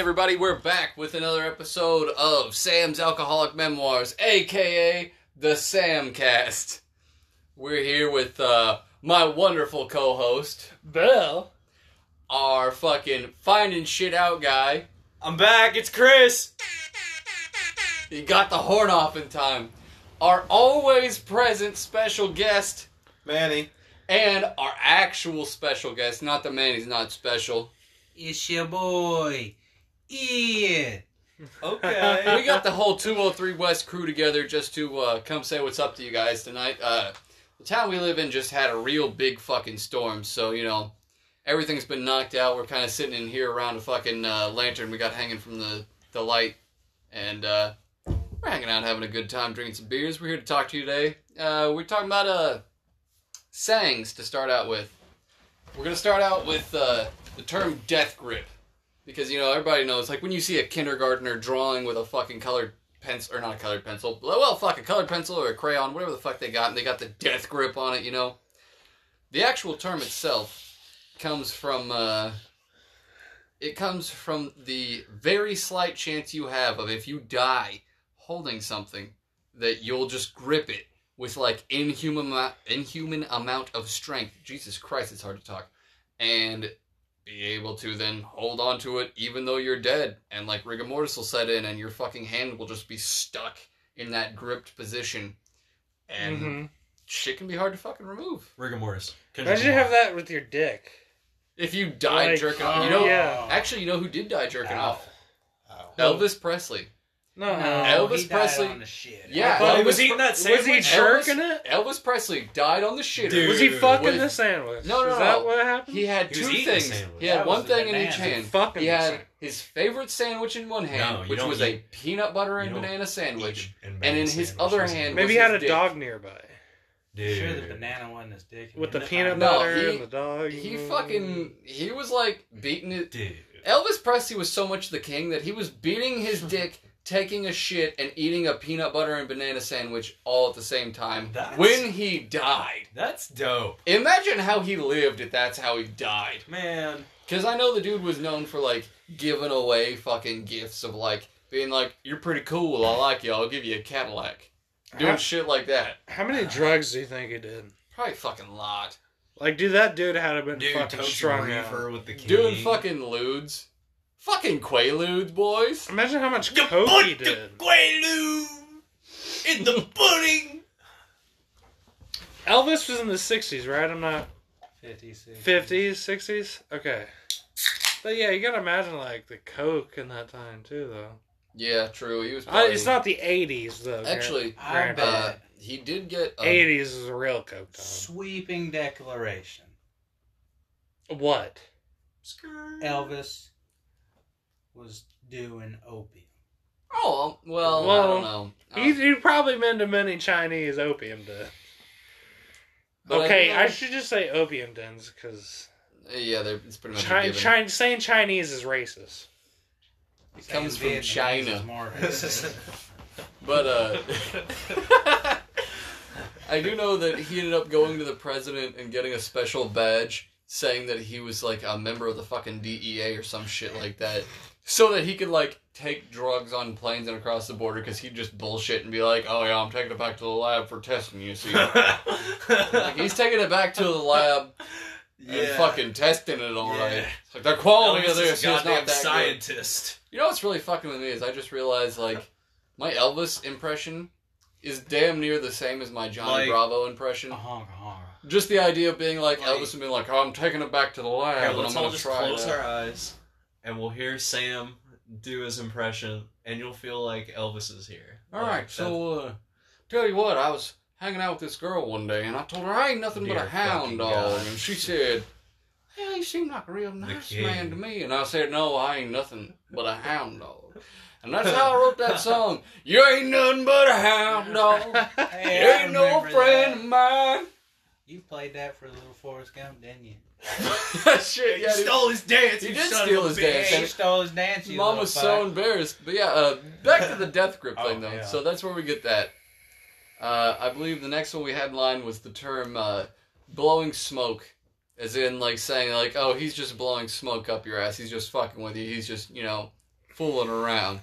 everybody, we're back with another episode of Sam's Alcoholic Memoirs, aka the Samcast. We're here with uh, my wonderful co-host, Bell. our fucking finding shit out guy. I'm back. It's Chris. He got the horn off in time. Our always present special guest, Manny. and our actual special guest. Not the man; he's not special. It's your boy, Ian. Okay. we got the whole 203 West crew together just to uh, come say what's up to you guys tonight. Uh, the town we live in just had a real big fucking storm, so you know everything's been knocked out. We're kind of sitting in here around a fucking uh, lantern we got hanging from the the light, and uh, we're hanging out, having a good time, drinking some beers. We're here to talk to you today. Uh, we're talking about uh, sayings to start out with. We're gonna start out with uh, the term death grip because you know everybody knows like when you see a kindergartner drawing with a fucking colored pencil or not a colored pencil well fuck a colored pencil or a crayon whatever the fuck they got and they got the death grip on it you know? The actual term itself comes from uh it comes from the very slight chance you have of if you die holding something that you'll just grip it with like inhuman inhuman amount of strength. Jesus christ it's hard to talk. And be able to then hold on to it even though you're dead and like rigor mortis will set in and your fucking hand will just be stuck in that gripped position and hmm shit can be hard to fucking remove Rigor mortis. Imagine you have that with your dick. if you died Like, jerking off oh, you know yeah. actually you know who did die jerking Ow. off Ow. elvis presley No, No, Elvis he died Presley- on the shit. Yeah, I he Elvis was Pre- eating that sandwich? Was he sandwich. jerking it? elvis presley died on the shitter Dude. Was he fucking With- the sandwich? No, no, Is no. that what happened? he had He two things he had That one was the thing in each banana. hand fucking he had his favorite sandwich in one hand No, which don't was a peanut butter and banana sandwich And, and in his other hand Maybe was he had his a dick. dog nearby Dude. Sure, the banana wasn't his dick. with the peanut fine? No, butter he- and the dog. He fucking he was like beating it. Dude. Elvis Presley was so much the king that he was beating his dick, taking a shit, and eating a peanut butter and banana sandwich all at the same time That's- when he died. That's dope. Imagine how he lived if that's how he died. Man. Because I know the dude was known for like giving away fucking gifts of like being like, "You're pretty cool. I like you. I'll give you a Cadillac." Doing How- shit like that. How many drugs do you think he did? Probably fucking lot. Like, dude, that dude had to been Dude, fucking toasted strung reefer with the king. Doing fucking ludes. Fucking quaaludes, boys. Imagine how much You coke put he the did. quaalude in the pudding. Elvis was in the '60s, right? I'm not 56. 50s, 60s. Okay, but yeah, you gotta imagine like the coke in that time too, though. Yeah, true. He was. Uh, Probably, it's not the '80s though. Actually, I Granted. bet. Uh, he did get. A, '80s is a real coke time. Sweeping declaration. What? Elvis was doing opium. Oh well, I don't know. Uh, He, he probably been to many Chinese opium dens. but okay, do I, should just say opium dens because Yeah, they're, it's pretty much a Chi- given. Chi- saying Chinese is racist. It comes from Vietnamese China. is more. But uh, I do know that he ended up going to the president and getting a special badge saying that he was like a member of the fucking DEA or some shit like that, so that he could like take drugs on planes and across the border because he'd just bullshit and be like, "Oh yeah, I'm taking it back to the lab for testing." You see, like he's taking it back to the lab and fucking testing it all right. Yeah. It's like the quality Elvis of this is is not goddamn that good. scientist. You know what's really fucking with me is I just realized like my Elvis impression is damn near the same as my Johnny Like- Bravo impression. Honka honka. Just the idea of being like, Like- Elvis and being like, "Oh, I'm taking it back to the lab Here, and I'm let's gonna all just try close that." our eyes, and we'll hear Sam do his impression, and you'll feel like Elvis is here. All Like, right, so uh, tell you what, I was hanging out with this girl one day and I told her I ain't nothing but a hound dog, God. and she said. Yeah, you seem like a real nice man to me. And I said, No, I ain't nothing but a hound dog. And that's how I wrote that song. You ain't nothing but a hound dog. Hey, You ain't no friend that. of mine. You played that for Little Forrest Gump, didn't you? Shit, You yeah, dude. stole his dance. He you did steal his dance. bitch. Yeah, you stole his dance, you Mom little was so embarrassed. But yeah, uh, back to the death grip Oh, thing though. yeah. So that's where we get that. Uh, I believe the next one we had in line was the term uh, blowing smoke. As in, like, saying, like, oh, he's just blowing smoke up your ass. He's just fucking with you. He's just, you know, fooling around.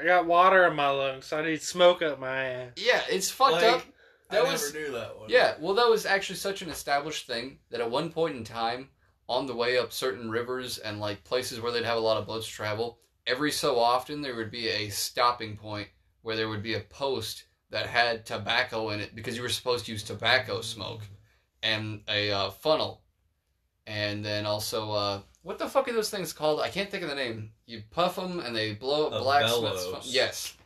I got water in my lungs, so I need smoke up my ass. Yeah, it's fucked Like, up. That I was never knew that one. yeah. Well, that was actually such an established thing that at one point in time, on the way up certain rivers and like places where they'd have a lot of boats travel, every so often there would be a stopping point where there would be a post that had tobacco in it because you were supposed to use tobacco smoke and a uh, funnel, and then also uh, what the fuck are those things called? I can't think of the name. You puff them and they blow up blacksmith's. Yes,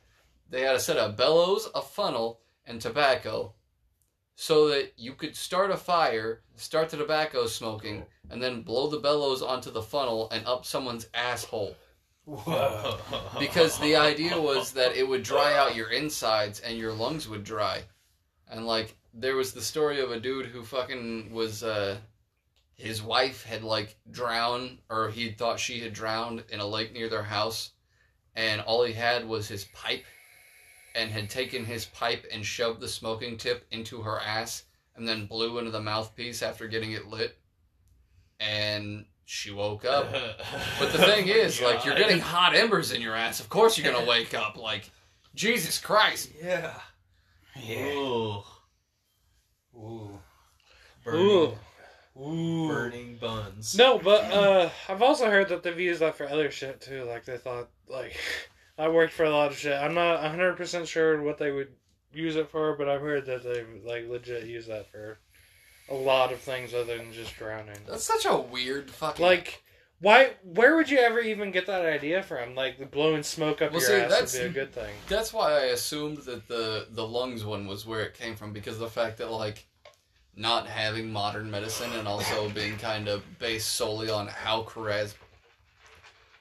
they had a set of bellows, a funnel, and tobacco, so that you could start a fire, start the tobacco smoking, and then blow the bellows onto the funnel and up someone's asshole. Whoa. Because the idea was that it would dry out your insides and your lungs would dry. And like there was the story of a dude who fucking was uh his wife had like drowned or he thought she had drowned in a lake near their house and all he had was his pipe and had taken his pipe and shoved the smoking tip into her ass and then blew into the mouthpiece after getting it lit and she woke up but the thing is, like, you're getting hot embers in your ass. Of course, you're gonna wake up. Like, Jesus Christ. yeah. Yeah. Ooh. Ooh. Burning, Ooh. burning buns. No, but uh, I've also heard that they've used that for other shit too. Like they thought, like I worked for a lot of shit. I'm not 100 percent sure what they would use it for, but I've heard that they like legit use that for a lot of things other than just drowning. That's such a weird fucking. Like, why? Where would you ever even get that idea from? Like the blowing smoke up Well, your see, ass would be a good thing. That's why I assumed that the the lungs one was where it came from because of the fact that like not having modern medicine and also being kind of based solely on how charisma.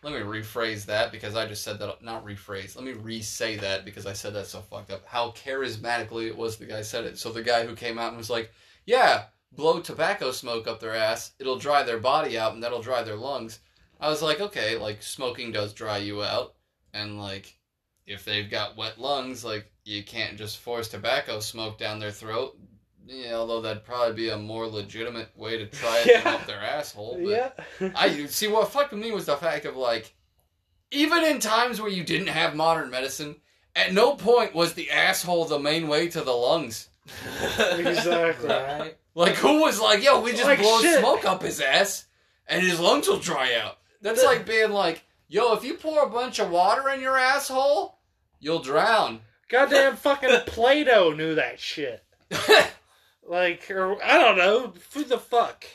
Let me rephrase that because I just said that. Not rephrase. Let me re-say that because I said that so fucked up. How charismatically it was the guy said it. So the guy who came out and was like, "Yeah, blow tobacco smoke up their ass. It'll dry their body out and that'll dry their lungs." I was like, "Okay, like smoking does dry you out, and like if they've got wet lungs, like you can't just force tobacco smoke down their throat. Yeah, although that'd probably be a more legitimate way to try it Yeah. than up their asshole. But Yeah. I see what fucked with me was the fact of like, even in times where you didn't have modern medicine, at no point was the asshole the main way to the lungs. exactly. Right? Like who was like, yo, we just Like blow shit. smoke up his ass and his lungs will dry out. That's The- like being like, yo, if you pour a bunch of water in your asshole, you'll drown. Goddamn fucking Plato knew that shit. Like, or I don't know, who the fuck?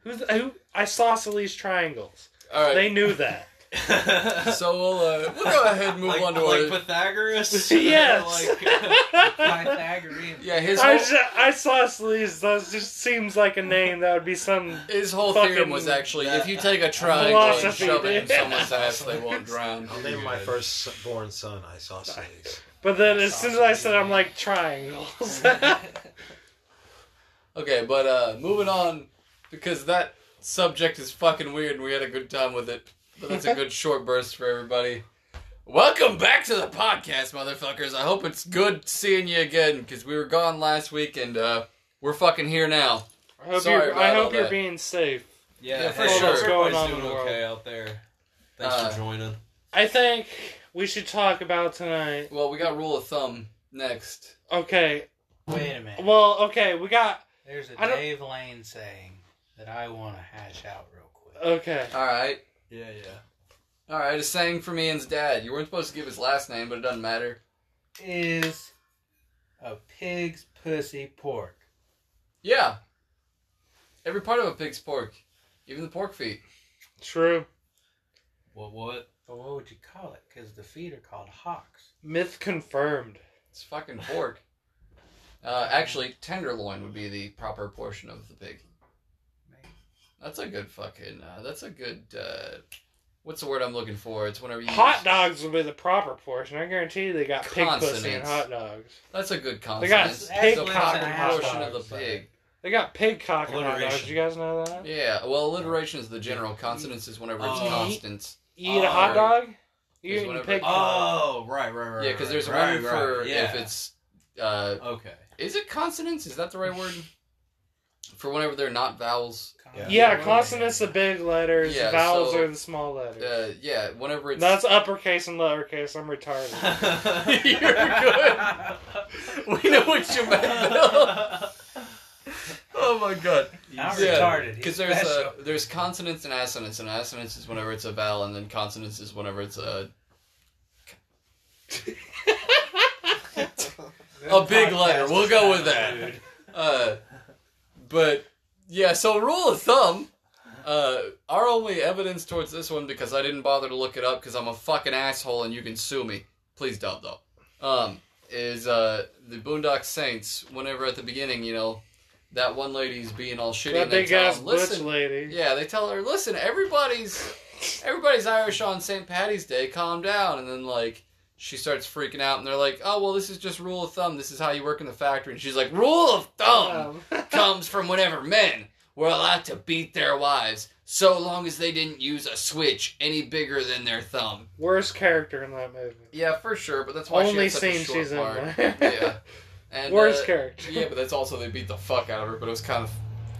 Who's who? Isosceles triangles. All right. They knew that. So we'll uh, we'll go ahead and move like, on to like our Pythagoras. Yes. like, Pythagorean. yeah his whole, Is- Isosceles that just seems like a name that would be some. his whole fucking theorem was actually if you take a triangle and philosophy, shove it in dude. someone's ass, they won't drown. I'll name my first born son Isosceles. But then as soon as I said, I'm like triangles. Okay, but uh, moving on because that subject is fucking weird and we had a good time with it. But that's a good short burst for everybody. Welcome back to the podcast, motherfuckers. I hope it's good seeing you again because we were gone last week and uh, we're fucking here now. I hope Sorry you're. about I all hope you're that. being safe. yeah, Yeah, for hey, sure. What's going everybody's on doing the okay world? out there? Thanks Uh, for joining. I think we should talk about tonight. Well, we got rule of thumb next. Okay. Wait a minute. Well, okay, we got. There's a I don't- Dave Lane saying that I want to hash out real quick. Okay. All right. Yeah, yeah. All right, a saying for me and's dad. You weren't supposed to give his last name, but it doesn't matter. Is a pig's pussy pork? Yeah. Every part of a pig's pork, even the pork feet. True. What? What? But what would you call it? Because the feet are called hocks. Myth confirmed. It's fucking pork. Uh, actually, tenderloin would be the proper portion of the pig. That's a good fucking. Uh, that's a good. Uh, what's the word I'm looking for? It's whenever you. Hot use- dogs will be the proper portion. I guarantee you they got pig pussy and hot dogs. That's a good They got consonant. pig the cock and hot portion of the pig. They got pig cock and hot dogs. You guys know that? Yeah. Well, alliteration is the general. Consonants is whenever it's Oh. constants. You eat a hot dog? You Is eat whatever- pig cock. Oh, right, right, right. Yeah, because right, there's right, one right, for yeah. if it's. Uh, Okay. Is it consonants? Is that the right word? for whenever they're not vowels. Yeah. Yeah, consonants are big letters, Yeah, vowels so- are the small letters. Uh, yeah, whenever it's That's uppercase and lowercase. I'm retarded. You're good. we know what you meant, Bill. Oh my god. I'm Yeah, retarded. Because there's special. uh, there's consonants and assonants, and assonants is whenever it's a vowel, and then consonants is whenever it's a a big letter. We'll go with that. Uh, but yeah, so rule of thumb. Uh, our only evidence towards this one because I didn't bother to look it up because I'm a fucking asshole and you can sue me. Please don't though. Um, is uh the Boondock Saints? Whenever at the beginning, you know, that one lady's being all shitty that big ass butch lady. yeah, they tell her, listen, everybody's everybody's Irish on St. Patty's Day. Calm down. And then like she starts freaking out, and they're like, oh well, this is just rule of thumb. This is how you work in the factory. And she's like, rule of thumb Um, comes from whenever men were allowed to beat their wives, so long as they didn't use a switch any bigger than their thumb. Worst character in that movie. Yeah, for sure. But that's why she Only a scene she's part. in yeah. And, Worst uh, character. Yeah, but that's also they beat the fuck out of her. But it was kind of.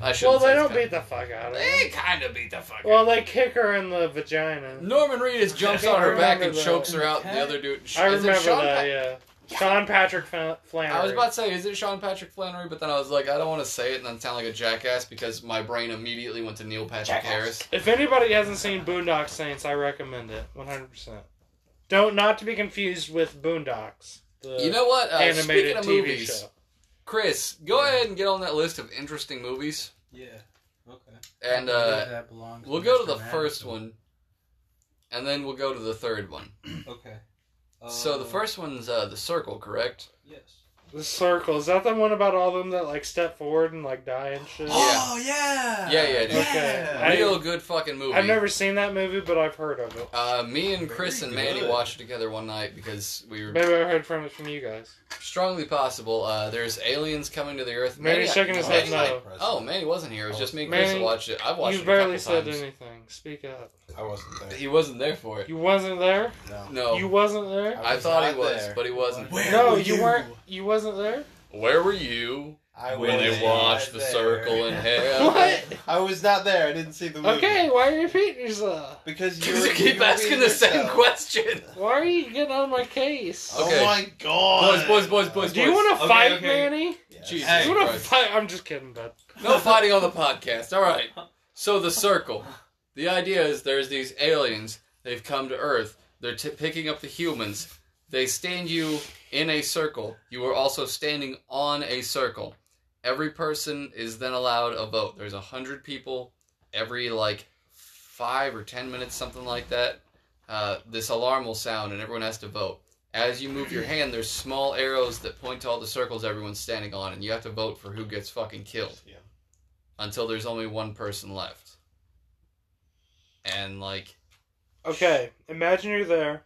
I should. well, they don't beat the fuck out of her. They kind of beat the fuck. Out. Well, out. they kick her in the vagina. Norman Reedus jumps on her back and that. chokes her out. and The other dude. I is it remember Sean that. Pa- yeah. Sean Patrick Fa- Flanery. I was about to say, is it Sean Patrick Flanery? But then I was like, I don't want to say it and then sound like a jackass because my brain immediately went to Neil Patrick Jackass. Harris. If anybody hasn't seen Boondock Saints, I recommend it 100%. Don't not to be confused with Boondocks, the You know what? Uh, speaking of TV movies, show. Chris, go ahead and get on that list of interesting movies, yeah. Okay. and uh, that belongs we'll go to the first one, and then we'll go to the third one. Okay. So the Uh, first one's uh, the Circle, correct? Yes. The Circle is that the one about all of them that like step forward and like die and shit? Oh yeah. Yeah, yeah, dude. Okay. I- Real good fucking movie. I've never seen that movie, but I've heard of it. Uh, me and Chris Very and Manny good. watched it together one night because we were Maybe I heard from it from you guys. strongly possible. Uh, there's aliens coming to the Earth. Manny's shaking his Manny- head no. Oh, Manny wasn't here. It was just me and Chris Manny, that watched it. I've watched You it a barely said times. anything. Speak up. I wasn't there. He wasn't there for it. You wasn't there. No. No, You wasn't there. I was thought he was, there. but he wasn't. Where no, were you, you? weren't. You wasn't there. Where were you I when they watched The there. Circle in Hell? What? I was not there. I didn't see the movie. Okay, why are you repeating yourself? Because you you keep asking being the same question. Why are you getting on my case? Oh Okay. my god. Boys, boys, boys, boys, Do you want to Okay, fight, okay. Manny? Yes. Jesus Hey. You want to fight? I'm just kidding, bud. No fighting on the podcast. All right. So the circle. The idea is there's these aliens. They've come to Earth. They're t- picking up the humans. They stand you in a circle. You are also standing on a circle. Every person is then allowed a vote. There's a hundred people every like five or ten minutes, something like that. Uh, this alarm will sound and everyone has to vote. As you move your hand, there's small arrows that point to all the circles everyone's standing on, and you have to vote for who gets fucking killed. Yeah. Until there's only one person left. And like, Okay, imagine you're there.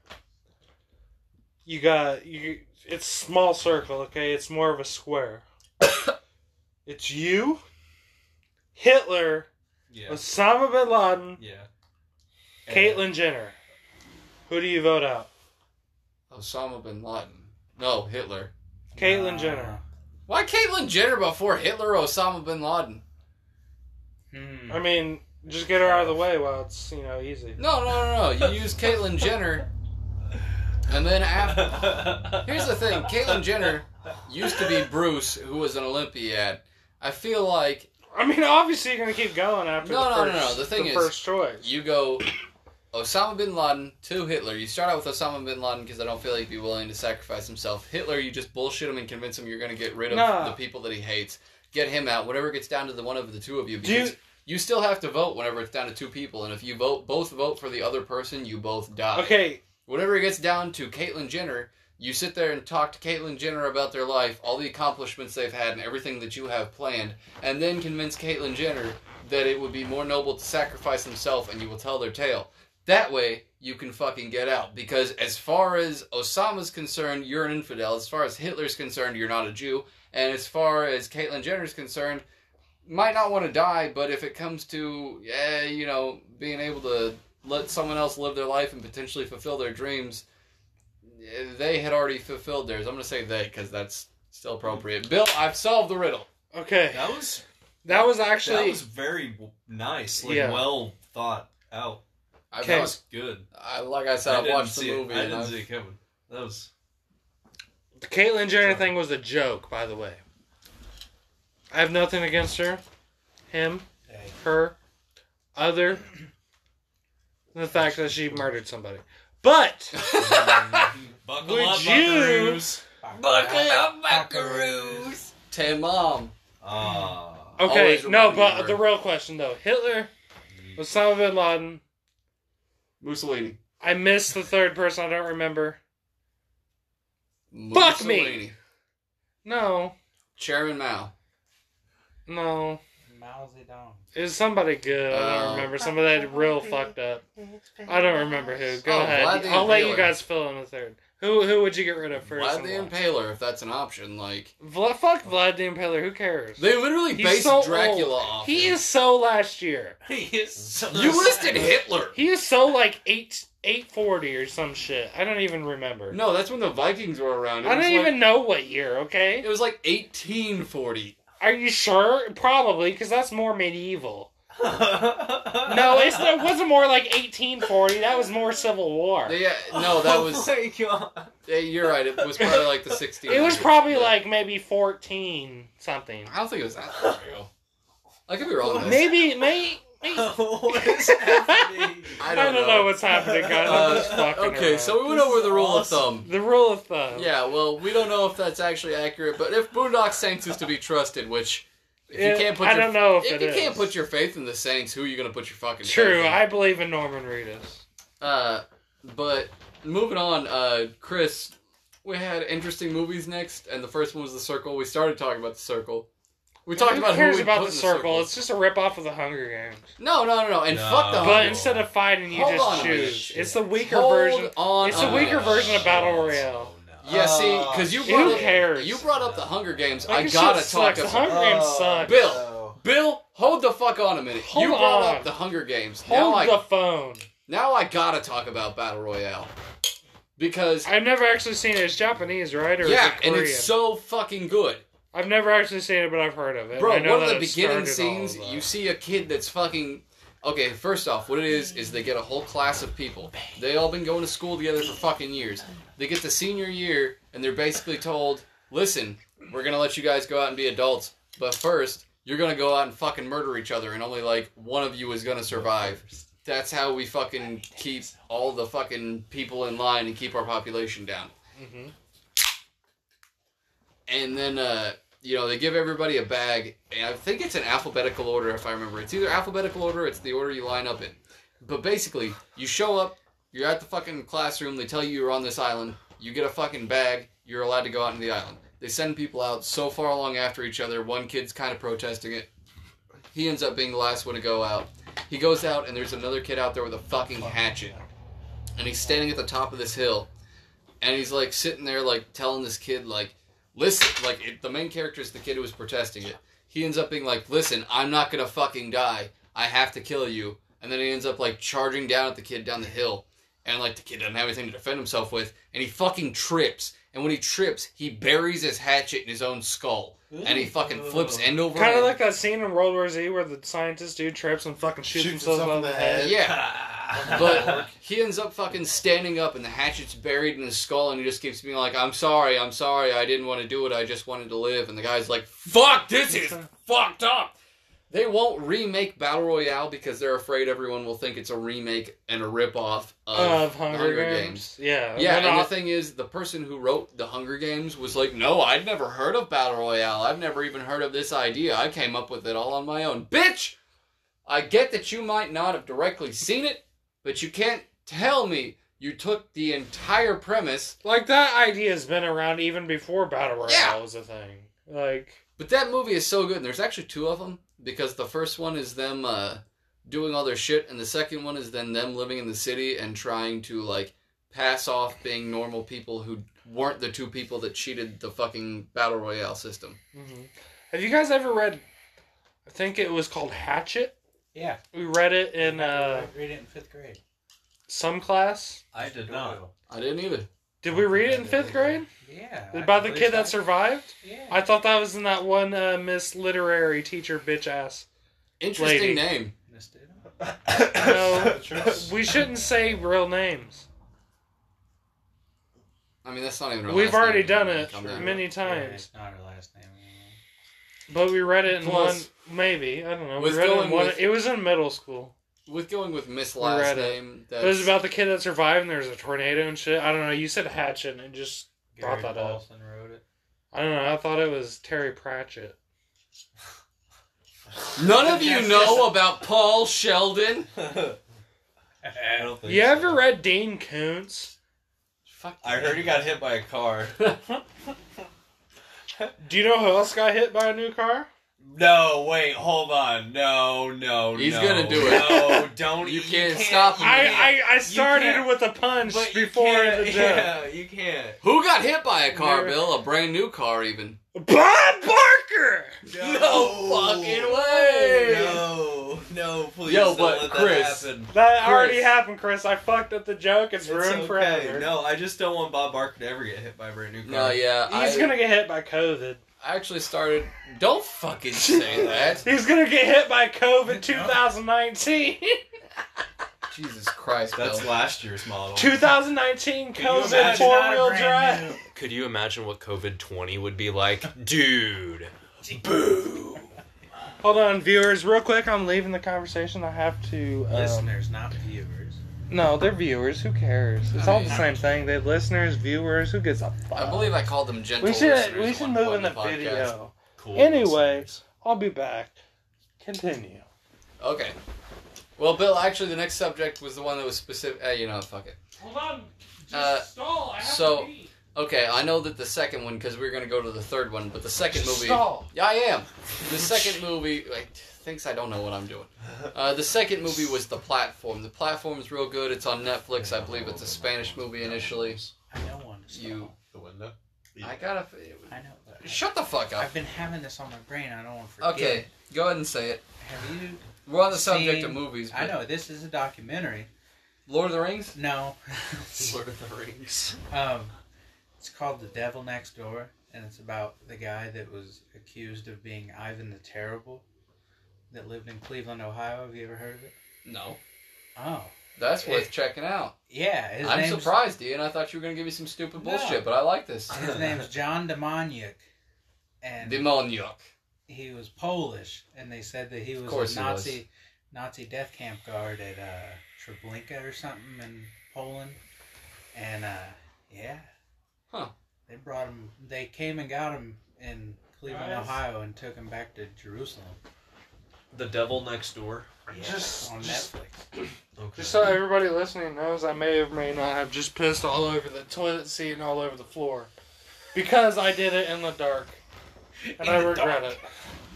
You got you. It's small circle. Okay, it's more of a square. it's you, Hitler, Yeah. Osama bin Laden, Yeah. Caitlyn Jenner. Who do you vote out? Osama bin Laden. No, Hitler. Caitlyn Nah. Jenner. Why Caitlyn Jenner before Hitler or Osama bin Laden? Hmm. I mean, just get her out of the way while it's you know easy. No, no, no, no. You use Caitlyn Jenner, and then after. Here's the thing Caitlyn Jenner used to be Bruce, who was an Olympiad. I feel like I mean, obviously you're gonna keep going after No, the no, no, first, no, the thing is, first choice. you go Osama bin Laden to Hitler. You start out with Osama bin Laden because I don't feel like he'd be willing to sacrifice himself. Hitler, you just bullshit him and convince him you're going to get rid of Nah. the people that he hates. Get him out. Whatever gets down to the one of the two of you, Do you- because you, still have to vote whenever it's down to two people. And if you vote both vote for the other person, you both die. Okay, Whenever it gets down to Caitlyn Jenner, you sit there and talk to Caitlyn Jenner about their life, all the accomplishments they've had, and everything that you have planned, and then convince Caitlyn Jenner that it would be more noble to sacrifice himself, and you will tell their tale. That way, you can fucking get out. Because as far as Osama's concerned, you're an infidel. As far as Hitler's concerned, you're not a Jew. And as far as Caitlyn Jenner's concerned, might not want to die, but if it comes to, yeah, you know, being able to let someone else live their life and potentially fulfill their dreams, eh, they had already fulfilled theirs. I'm going to say they because that's still appropriate. Bill, I've solved the riddle. okay. That was That was actually that actually was very nice, like Yeah. well thought out. I, Okay. That that was good. I like I said, I I, didn't watched the see it. movie. I didn't I've- see it coming. That was the Caitlyn Jenner thing was a joke, by the way. I have nothing against her, him, Hey, her, other than the fact that she murdered somebody. But buckle Would up, you- buckaroos. Buckle up, buckaroos. Tan mom. Ah, okay, no, remind me of but the real question though, Hitler, Osama bin Laden. Mussolini. I missed the third person. I don't remember. Fuck me! No, Chairman Mao. No. Mao Zedong. It was somebody good. I don't Uh, remember. Somebody that real fucked up. I don't remember who. Go Oh, ahead. Vlad the I'll let you Impaler. guys fill in the third. Who who would you get rid of first? Vlad and the why? Impaler, if that's an option. Like Vla- fuck Vlad the Impaler. Who cares? they literally He's based so Dracula old. off. He him. is so last year. he is so You listed Hitler. He is so like eight eight forty or some shit. I don't even remember. No, that's when the Vikings were around. It I was don't like- even know what year. Okay, It was like 1840. Are you sure? Probably because that's more medieval. no, No, it's it wasn't more like eighteen forty. That was more Civil War. Yeah, no, that was. Oh my God. yeah, you're right. It was probably like the 1600s. It was probably but like maybe fourteen something. I don't think it was that long ago. I could be wrong. Maybe, maybe. Maybe. what is happening? I I don't don't, know. know. what's happening, guys. I'm Uh, just fucking okay, around. so we went over the rule Awesome. of thumb. the rule of thumb. Yeah, well, we don't know if that's actually accurate, but if Boondock Saints is to be trusted, which if Yeah, you can't put I your, don't know if, if it you is. can't put your faith in the Saints, who are you gonna put your fucking True, faith in? I believe in Norman Reedus. Uh, but moving on, uh, Chris, we had interesting movies next, and the first one was The Circle. We started talking about The Circle. We talked Who about cares who we about put the in circle? It's just a rip off of the Hunger Games. No, no, no, no, and No. fuck the Oh. But Hunger instead of fighting, you Hold just on a minute. choose. It's the weaker Hold version. on It's a a weaker minute. version of Battle Royale. Yeah, see, uh, Oh, because you Who brought up, cares? you brought up the Hunger Games. Like, I this gotta shit talk sucks. The about Hunger Games oh, suck. Bill. Bill. Hold the fuck on a minute. Hold you brought on. up the Hunger Games. Hold now I the phone. now I gotta talk about Battle Royale because I've never actually seen it. It's Japanese, right? Or yeah, is it and it's so fucking good. I've never actually seen it, but I've heard of it. Bro, I one of the beginning scenes, you see a kid that's fucking. Okay, first off, what it is is they get a whole class of people. They all been going to school together for fucking years. They get to senior year and they're basically told, "Listen, we're gonna let you guys go out and be adults, but first you're gonna go out and fucking murder each other, and only like one of you is gonna survive." That's how we fucking keep all the fucking people in line and keep our population down. Mhm. And then uh, you know they give everybody a bag, and I think it's in alphabetical order if I remember. It's either alphabetical order, or it's the order you line up in. But basically, you show up, you're at the fucking classroom. They tell you you're on this island. You get a fucking bag. You're allowed to go out into the island. They send people out so far along after each other. One kid's kind of protesting it. He ends up being the last one to go out. He goes out, and there's another kid out there with a fucking hatchet, and he's standing at the top of this hill, and he's like sitting there, like telling this kid, like, listen, like it, the main character is the kid who was protesting it. He ends up being like, listen, I'm not gonna fucking die. I have to kill you. And then he ends up like charging down at the kid down the hill, and like the kid doesn't have anything to defend himself with, and he fucking trips. And when he trips, he buries his hatchet in his own skull, and he fucking flips end over Kind of end. like that scene in World War Z where the scientist dude trips and fucking shoots, Shoots himself himself on in the the head. head. yeah. But he ends up fucking standing up, and the hatchet's buried in his skull, and he just keeps being like, "I'm sorry, I'm sorry, I didn't want to do it. I just wanted to live." And the guy's like, "Fuck, this is fucked up." They won't remake Battle Royale because they're afraid everyone will think it's a remake and a ripoff of, Of Hunger, Games. Yeah. Yeah, Then and the thing is, the person who wrote the Hunger Games was like, "No, I'd never heard of Battle Royale. I've never even heard of this idea. I came up with it all on my own." Bitch, I get that you might not have directly seen it, but you can't tell me you took the entire premise. Like that idea has been around even before Battle Royale Yeah. was a thing. Like But that movie is so good. And there's actually two of them because the first one is them uh, doing all their shit, and the second one is then them living in the city and trying to like pass off being normal people who weren't the two people that cheated the fucking battle royale system. mhm. Have you guys ever read I think it was called Hatchet? Yeah. We read it in uh read it in fifth grade. some class. I did not. I didn't either. Did we read it in fifth grade? Yeah. I About the kid that so. survived? Yeah. I thought that was in that one uh, Miss Literary teacher bitch ass. Interesting Lady. name. missed it. No, we shouldn't say real names. I mean, that's not even. Her We've last already name. done it Calm down. many Yeah, times, it's not her last name. but we read it in Plus, one. Maybe I don't know. We with read it one. with- It was in middle school. With going with Miss We last read it. name, that's It was about the kid that survived, and there was a tornado and shit. I don't know. You said Hatchet, and it just Brought Gary that up. Paulsen wrote it. I don't know. I thought it was Terry Pratchett. None of you know about Paul Sheldon. I don't think You so. ever read Dean Koontz? Fuck. I heard he got hit by a car. Do you know who else got hit by a new car? No, wait, hold on. No, no, no. He's no. gonna do it. No, don't. You can't stop him. I, I, I started with a punch But before the joke. Yeah, you can't. Who got hit by a car, There- Bill? A brand new car, even. Bob Barker! No fucking way. No, no, please Yo, don't but let Chris- that happen. That Chris. already happened, Chris. I fucked up the joke. It's, It's ruined okay. forever. No, I just don't want Bob Barker to ever get hit by a brand new car. No, yeah. He's I, gonna get hit by COVID. I actually started. Don't fucking say that. He's gonna get hit by COVID 2019. Jesus Christ, That's Bill. last year's model. 2019 COVID imagine four Not wheel drive. Could you imagine what COVID 20 would be like? Dude. Hold on, viewers, real quick. I'm leaving the conversation. I have to. Um, Listeners, not viewers. No, they're viewers. Who cares? It's I all mean- the same thing. They have listeners, viewers. Who gives a fuck? I believe I called them gentle we should we should move in the podcast. video. Cool. Anyway. I'll be back. Continue. Okay. Well, Bill, actually, the next subject was the one that was specific. Uh, you know, fuck it. Hold on. Just Uh, stall. I have so- to Okay, I know that the second one, because we are going to go to the third one, but the second movie. Stall. Yeah, I am. The second movie like, thinks I don't know what I'm doing. Uh, the second movie was The Platform. The Platform is real good. It's on Netflix. I believe it's a Spanish movie initially. I know one. to You- The window. I gotta. I know. but Shut the fuck up. I've been having this on my brain. I don't want to forget. Okay, go ahead and say it. Have you? We're on the subject of movies. I know this is a documentary. Lord of the Rings. No. Lord of the Rings. um, it's called The Devil Next Door, and it's about the guy that was accused of being Ivan the Terrible, that lived in Cleveland, Ohio. Have you ever heard of it? No, Oh, that's worth It- checking out. yeah. His I'm name's, surprised, Ian. I thought you were gonna give me some stupid No. bullshit, but I like this. His name's John Demjanjuk, and Demoniac. he was Polish, and they said that he was course a he was. Nazi Nazi death camp guard at uh, Treblinka or something in Poland, and uh, yeah, Huh. They brought him. They came and got him in Cleveland, Nice. Ohio, and took him back to Jerusalem. The Devil Next Door. Yeah, Just- on just- Netflix. Okay. Just so everybody listening knows, I may or may not have just pissed all over the toilet seat and all over the floor. Because I did it in the dark. And In I regret dark. it.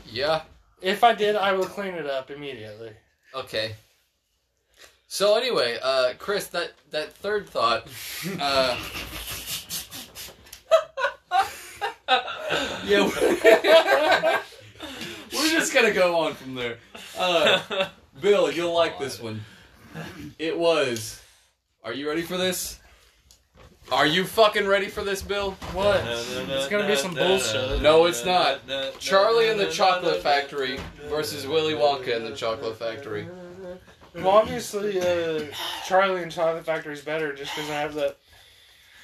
Yeah. If I did, I will clean it up immediately. Okay. So anyway, uh, Chris, that that third thought. Uh, yeah, we're, we're just gonna go on from there. Uh, Bill, you'll like this one. It was. Are you ready for this? Are you fucking ready for this, Bill? What? It's gonna be some bullshit. No, it's not. Charlie and the Chocolate Factory versus Willy Wonka and the Chocolate Factory. Well, obviously, uh, Charlie and Chocolate Factory is better just because I have that.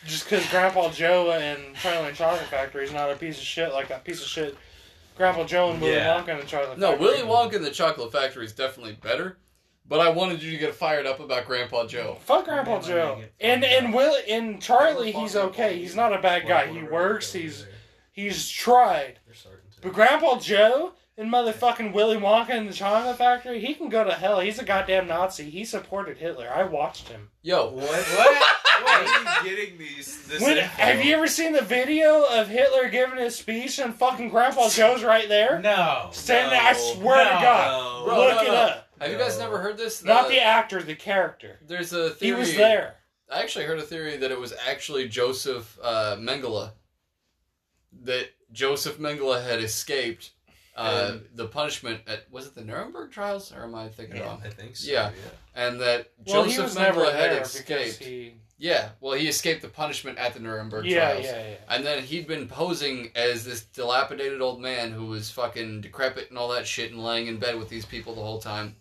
Just because Grandpa Joe and Charlie and Chocolate Factory is not a piece of shit like that piece of shit. Grandpa Joe and Willy Yeah. Wonka and the Chocolate No, Factory. Willy Wonka and the Chocolate Factory is definitely better, but I wanted you to get fired up about Grandpa Joe. Fuck Grandpa Maybe Joe. make And and Will and Charlie, he's okay. He's not a bad guy. He works. He's he's tried. But Grandpa Joe and motherfucking Willy Wonka and the Chocolate Factory, he can go to hell. He's a goddamn Nazi. He supported Hitler. I watched him. Yo, What? What? Where are you getting these? This When, info? have you ever seen the video of Hitler giving his speech and fucking Grandpa Joe's right there? No. Standing there, I swear to No. God. Bro, Look no, it no. up. have you guys No. never heard this? Not the actor, the character. There's a He theory. was there. I actually heard a theory that it was actually Joseph uh, Mengele. That Joseph Mengele had escaped uh, And- the punishment at was it the Nuremberg trials or am I thinking Yeah. wrong? I think so. Yeah. yeah. And that Well, he Joseph was never Mengele had escaped. he Yeah, well, he escaped the punishment at the Nuremberg Yeah, trials. yeah, yeah. And then he'd been posing as this dilapidated old man who was fucking decrepit and all that shit and laying in bed with these people the whole time.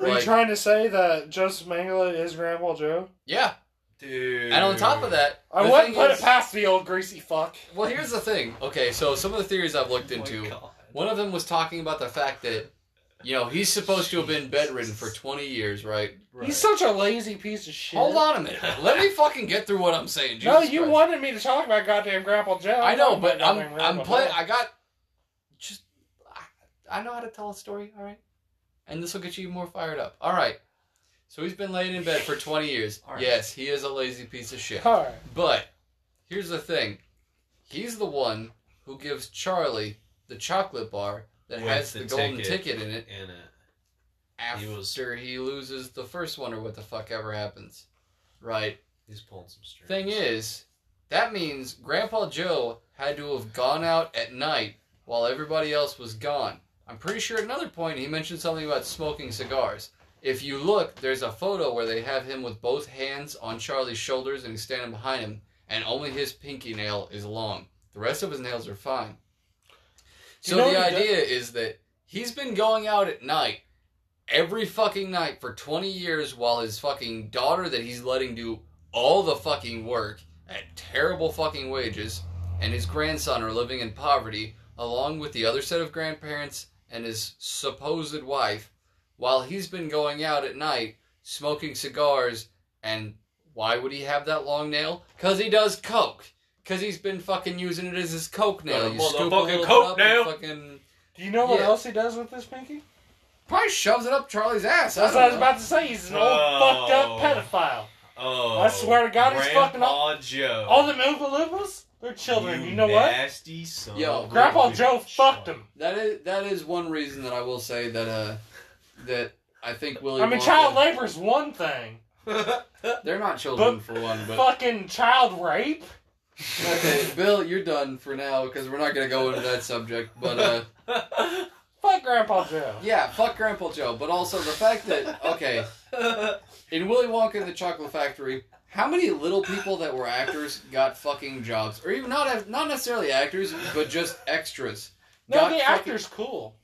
Are you trying to say that Joseph Mengele is Grandpa Joe? Yeah. Dude. And on top of that, I the wouldn't put is- it past the old greasy fuck. Well, here's the thing. Okay, so some of the theories I've looked Oh into. God. One of them was talking about the fact that, you know, he's supposed to have been bedridden for 20 years, right? Right. He's such a lazy piece of shit. Hold on a minute. Let me fucking get through what I'm saying. no, you Christ. wanted me to talk about goddamn Grandpa Joe. I know, but I'm I'm playing. I got just I, I know how to tell a story. All right, and this will get you more fired up. All right. So he's been laying in bed for 20 years. All right. Yes, he is a lazy piece of shit. All right. But here's the thing. He's the one who gives Charlie the chocolate bar that With has the the, golden ticket. ticket in it In it. after He was- he loses the first one or what the fuck ever happens. Right? He's pulling some strings. Thing is, that means Grandpa Joe had to have gone out at night while everybody else was gone. I'm pretty sure at another point he mentioned something about smoking cigars. If you look, there's a photo where they have him with both hands on Charlie's shoulders and he's standing behind him, and only his pinky nail is long. The rest of his nails are fine. So the idea is that he's been going out at night every fucking night for 20 years while his fucking daughter that he's letting do all the fucking work at terrible fucking wages and his grandson are living in poverty along with the other set of grandparents and his supposed wife while he's been going out at night smoking cigars and why would he have that long nail? Cuz he does coke. Cuz he's been fucking using it as his coke nail. Got a You scoop a motherfucking little bit coke up and nail. Fucking Do you know what Yeah. else he does with this pinky? probably shoves it up Charlie's ass. That's what I was about to say. He's an old Oh. fucked up pedophile. Oh. I swear to God, he's fucking Grandpa Joe. All them Oompa Loompas, they're children. You, know what? Nasty son. Yo, of a Grandpa bitch. Joe fucked him. That is that is one reason that I will say that uh that I think Willy. I mean, Wonka- child labor's one thing. They're not children for one, but Fucking child rape? Okay, Bill, you're done for now because we're not gonna go into that subject. But uh, Fuck Grandpa Joe. yeah, fuck Grandpa Joe. But also the fact that okay, in Willy Wonka and the Chocolate Factory, how many little people that were actors got fucking jobs, or even not not necessarily actors, but just extras? No, the fucking- actor's cool.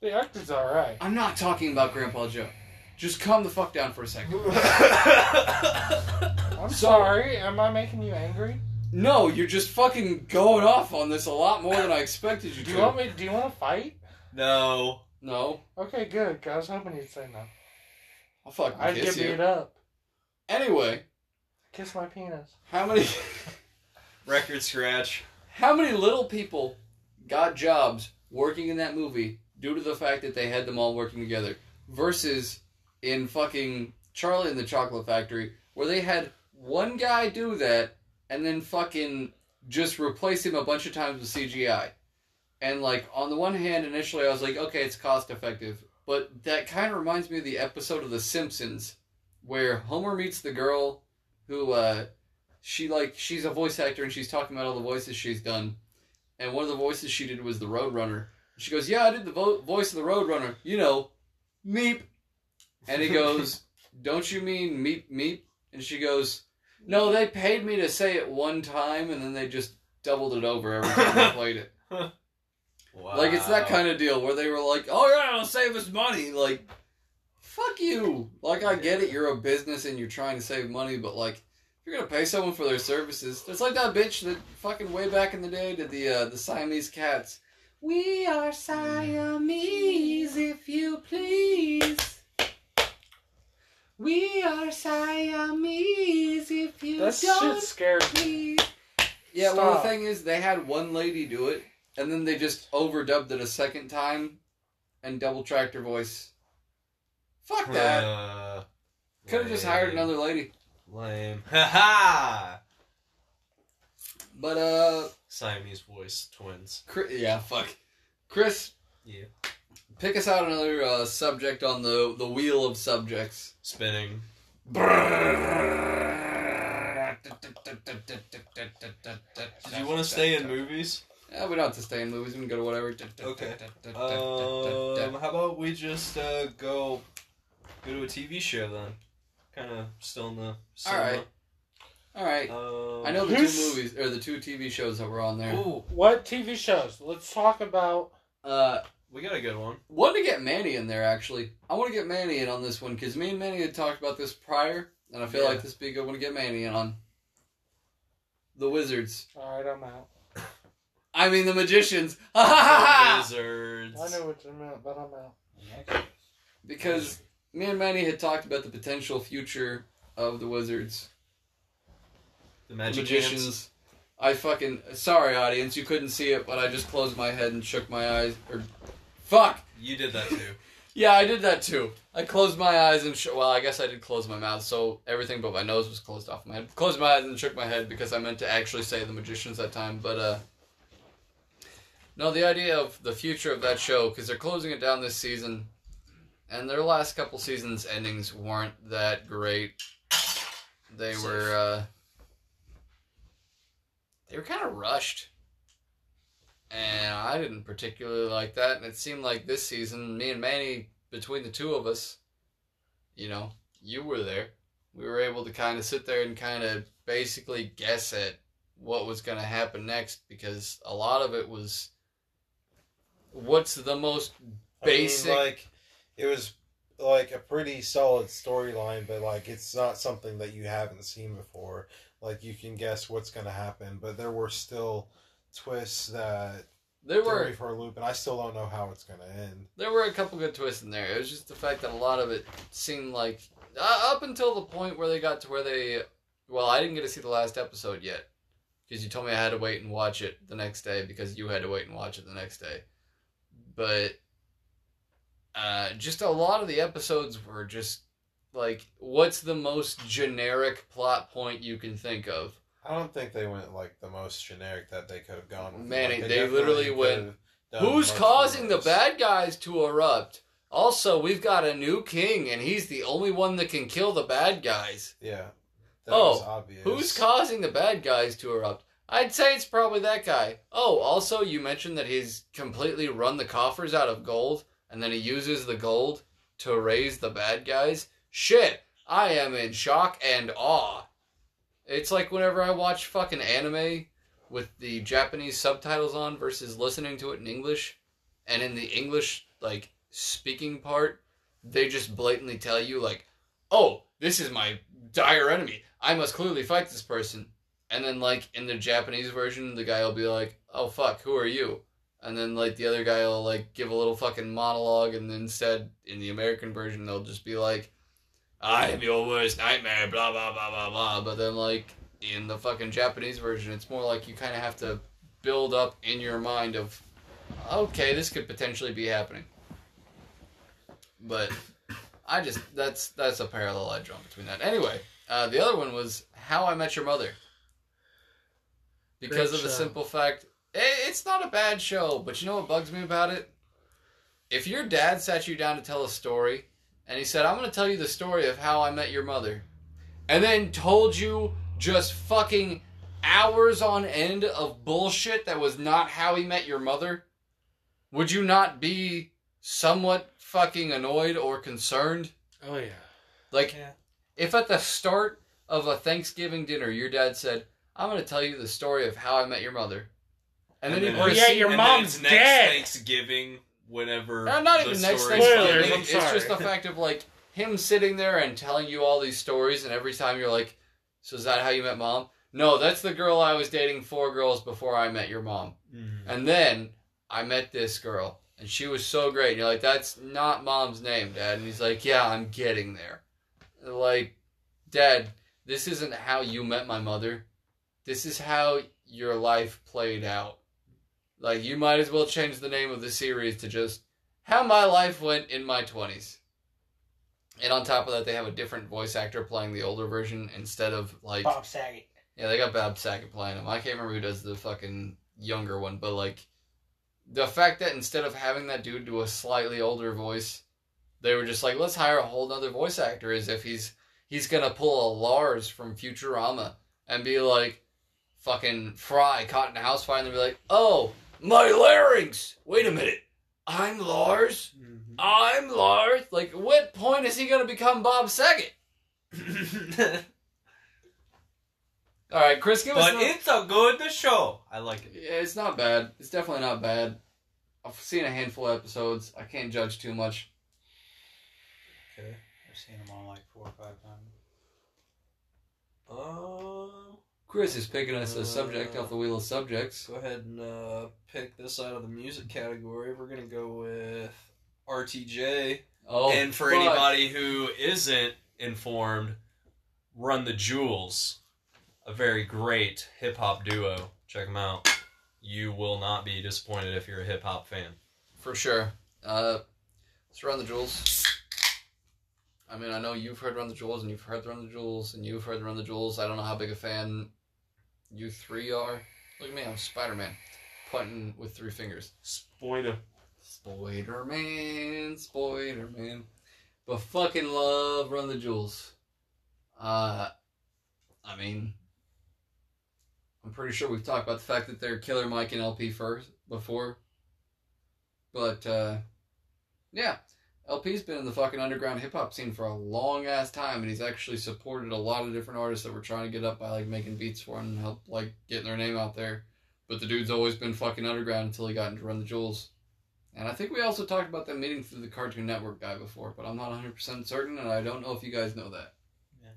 The actor's alright. I'm not talking about Grandpa Joe. Just calm the fuck down for a second. I'm sorry. Am I making you angry? No, you're just fucking going off on this a lot more than I expected you to. Do to. you want me? Do you want to fight? no. No, Okay, good. 'cause I was hoping you'd say no. I'll fucking I'd kiss get you. beat up. Anyway, Kiss my penis. how many Record scratch. how many little people got jobs working in that movie due to the fact that they had them all working together versus in fucking Charlie and the Chocolate Factory where they had one guy do that and then fucking just replace him a bunch of times with CGI. And like on the one hand initially I was like okay it's cost effective, but that kind of reminds me of the episode of The Simpsons where Homer meets the girl who uh she like she's a voice actor and she's talking about all the voices she's done and one of the voices she did was the Roadrunner. She goes, "Yeah, I did the vo- voice of the Roadrunner. You know, meep." And he goes, "Don't you mean meep meep?" And she goes, "No, they paid me to say it one time, and then they just doubled it over every time I played it. Wow. Like it's that kind of deal where they were like, "Oh yeah, it'll save us money." Like, fuck you. Like I get it, you're a business and you're trying to save money, but like. If you're gonna pay someone for their services, it's like that bitch that fucking way back in the day did the uh, the Siamese cats. We are Siamese, if you please. We are Siamese, if you That don't shit scared me. please. Yeah, well, the thing is, they had one lady do it, and then they just overdubbed it a second time and double tracked her voice. Fuck that. Uh, Could have just hired another lady. Lame. Ha ha! But, uh, Siamese voice twins. Chris, yeah, fuck. Chris, Yeah. Pick us out another uh, subject on the, the wheel of subjects. Spinning. Did Did you want to stay in movies? Yeah, we don't have to stay in movies. We can go to whatever. Okay. Um, how about we just uh, go go to a TV show then? Kind of still in the cinema. Alright. All right. Um, I know the Who's- two movies or the two TV shows that were on there. Ooh, What TV shows? Let's talk about. Uh, we got a good one. want to get Manny in there actually. I want to get Manny in on this one because me and Manny had talked about this prior, and I feel Yeah. like this would be a good one to get Manny in on. The Wizards. All right, I'm out. I mean the Magicians. Wizards. I know what you meant, but I'm out. because me and Manny had talked about the potential future of the Wizards. The The Magicians. Magicians. I fucking sorry audience, you couldn't see it, but I just closed my head and shook my eyes. Or fuck. You did that too. Yeah, I did that too. I closed my eyes and sh- well, I guess I did close my mouth, so everything but my nose was closed off my head. Closed my eyes and shook my head because I meant to actually say the magicians that time, but uh no, the idea of the future of that show because they're closing it down this season, and their last couple seasons endings weren't that great. They were uh they were kind of rushed. And I didn't particularly like that. And it seemed like this season, me and Manny, between the two of us, you know, you were there. We were able to kind of sit there and kind of basically guess at what was going to happen next because a lot of it was what's the most basic. I mean, like it was like a pretty solid storyline, but like it's not something that you haven't seen before. Like you can guess what's going to happen, but there were still twists that there were me for a loop, and I still don't know how it's going to end. there were a couple good twists in there. It was just the fact that a lot of it seemed like uh, up until the point where they got to where they. Well, I didn't get to see the last episode yet because you told me I had to wait and watch it the next day because you had to wait and watch it the next day. But uh, just a lot of the episodes were just like, what's the most generic plot point you can think of? I don't think they went like the most generic that they could have gone. With. Manny, Like, they definitely literally went, Who's causing the bad guys to erupt? Also, we've got a new king, and he's the only one that can kill the bad guys. Yeah, that Oh. Who's causing the bad guys to erupt? I'd say it's probably that guy. Oh, also, you mentioned that he's completely run the coffers out of gold, and then he uses the gold to raise the bad guys. Shit, I am in shock and awe. It's like whenever I watch fucking anime with the Japanese subtitles on versus listening to it in English, and in the English, like, speaking part, they just blatantly tell you, like, oh, this is my dire enemy. I must clearly fight this person. And then, like, in the Japanese version, the guy will be like, oh, fuck, who are you? And then, like, the other guy will, like, give a little fucking monologue, and then instead, in the American version, they'll just be like, I am your worst nightmare, blah, blah, blah, blah, blah. But then, like, in the fucking Japanese version, it's more like you kind of have to build up in your mind of, okay, this could potentially be happening. But I just that's that's a parallel I draw between that. Anyway, uh, the other one was How I Met Your Mother. Because Great of the show. simple fact, eh, it's not a bad show, but you know what bugs me about it? If your dad sat you down to tell a story, and he said, "I'm going to tell you the story of how I met your mother," and then told you just fucking hours on end of bullshit that was not how he met your mother, would you not be somewhat fucking annoyed or concerned? Oh yeah. Like, Yeah. if at the start of a Thanksgiving dinner your dad said, "I'm going to tell you the story of how I met your mother," and, then, he Oh, yeah, your and mom's it's next dead. Thanksgiving, whenever. Uh, not the even next story's Spoilers, Thanksgiving. It's just the fact of like him sitting there and telling you all these stories, and every time you're like, "So is that how you met mom?" No, that's the girl I was dating four girls before I met your mom, Mhm. and then I met this girl, and she was so great. And you're like, "That's not mom's name, dad," and he's like, "Yeah, I'm getting there." Like, dad, this isn't how you met my mother. This is how your life played out. Like, you might as well change the name of the series to just how my life went in my 20s. And on top of that, they have a different voice actor playing the older version instead of, like, Bob Saget. yeah, they got Bob Saget playing him. I can't remember who does the fucking younger one, but, like, the fact that instead of having that dude do a slightly older voice, they were just like, let's hire a whole nother voice actor as if he's he's gonna pull a Lars from Futurama and be like, fucking Fry caught in a house fire and be like, oh, my larynx! Wait a minute. I'm Lars? I'm Lars? Like, what point is he gonna become Bob Saget? All right, Chris, give us. But it's a good show. I like it. Yeah, it's not bad. It's definitely not bad. I've seen a handful of episodes. I can't judge too much. Okay. I've seen them all like four or five times. Um, Chris is picking us a subject off the wheel of subjects. go ahead and uh, pick this out of the music category. We're gonna go with RTJ. Oh, and for fuck. anybody who isn't informed, Run the Jewels, a very great hip hop duo. Check them out. You will not be disappointed if you're a hip hop fan. for sure. Uh, let's run the jewels. I mean, I know you've heard Run the Jewels, and you've heard Run the Jewels, and you've heard Run the Jewels. I don't know how big a fan you three are. Look at me, I'm Spider Man, pointing with three fingers. Spoiler. Spider Man, Spider Man. But fucking love Run the Jewels. Uh, I mean, I'm pretty sure we've talked about the fact that they're Killer Mike and El-P first before. But uh, yeah, El-P's been in the fucking underground hip hop scene for a long ass time, and he's actually supported a lot of different artists that were trying to get up by like making beats for him and help like getting their name out there. But the dude's always been fucking underground until he got into Run the Jewels. And I think we also talked about them meeting through the Cartoon Network guy before, but I'm not 100% certain, and I don't know if you guys know that. Yeah.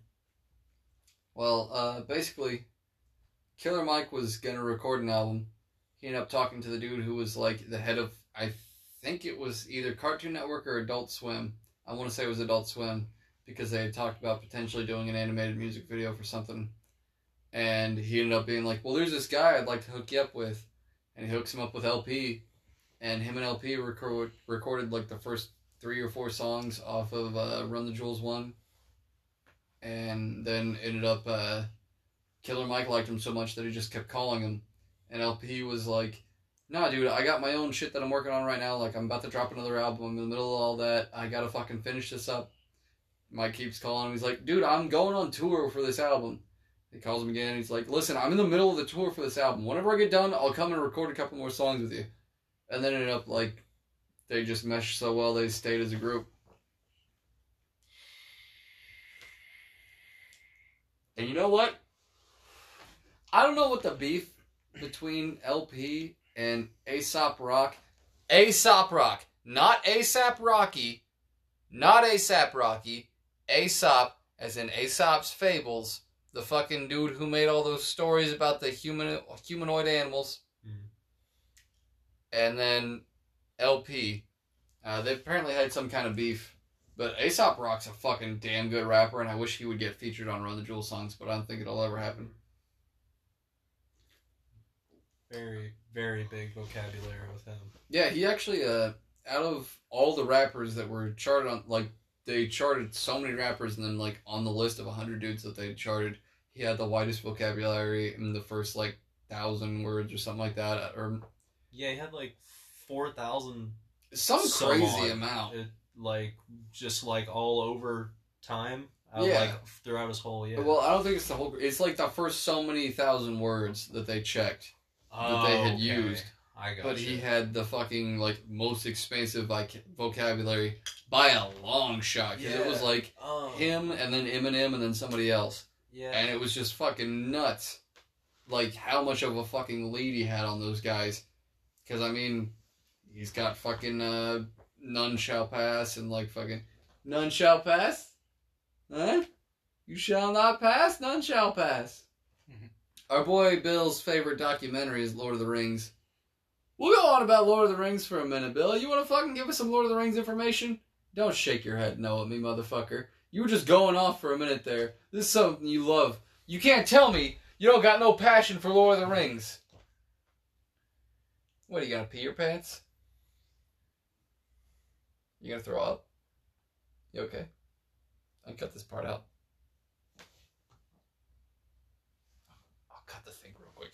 Well, uh, basically, Killer Mike was going to record an album. He ended up talking to the dude who was like the head of, I think it was either Cartoon Network or Adult Swim. I want to say it was Adult Swim because they had talked about potentially doing an animated music video for something. And he ended up being like, well, there's this guy I'd like to hook you up with. And he hooks him up with El-P and him and El-P record, recorded like the first three or four songs off of uh, Run the Jewels one, and then ended up uh, Killer Mike liked him so much that he just kept calling him, and El-P was like, "Nah, dude, I got my own shit that I'm working on right now. Like I'm about to drop another album. I'm in the middle of all that. I gotta fucking finish this up." Mike keeps calling. He's like, "Dude, I'm going on tour for this album." He calls him again. He's like, "Listen, I'm in the middle of the tour for this album. Whenever I get done, I'll come and record a couple more songs with you." And then ended up like they just meshed so well they stayed as a group. And you know what? I don't know what the beef between El-P and Aesop Rock. Aesop Rock, not ASAP Rocky, not ASAP Rocky. Aesop, as in Aesop's Fables, the fucking dude who made all those stories about the human humanoid animals and then El-P. Uh, they apparently had some kind of beef, but Aesop Rock's a fucking damn good rapper, and I wish he would get featured on Run the Jewel songs, but I don't think it'll ever happen. Very, very big vocabulary with him. Yeah, he actually, uh, out of all the rappers that were charted on, like, they charted so many rappers, and then, like, on the list of 100 dudes that they charted, he had the widest vocabulary in the first, like, thousand words or something like that, or Yeah, he had like four thousand. some Some crazy amount. It like just like all over time. Uh, Yeah. Like throughout his whole yeah. Well, I don't think it's the whole. It's like the first so many thousand words that they checked, that they had Okay. used. I got but he had the fucking like most expansive like vocabulary by a long shot. 'cause it was like um, him and then Eminem and then somebody else, Yeah. and it was just fucking nuts. Like how much of a fucking lead he had on those guys, because I mean, he's got fucking uh, none shall pass and like fucking none shall pass, huh? You shall not pass, none shall pass. Our boy Bill's favorite documentary is Lord of the Rings. We'll go on about Lord of the Rings for a minute, Bill. You want to fucking give us some Lord of the Rings information? Don't shake your head no at me, motherfucker. You were just going off for a minute there. This is something you love. You can't tell me you don't got no passion for Lord of the Rings. What, are you gonna pee your pants? You gonna throw up? You okay? I'll cut this part out. I'll cut the thing real quick.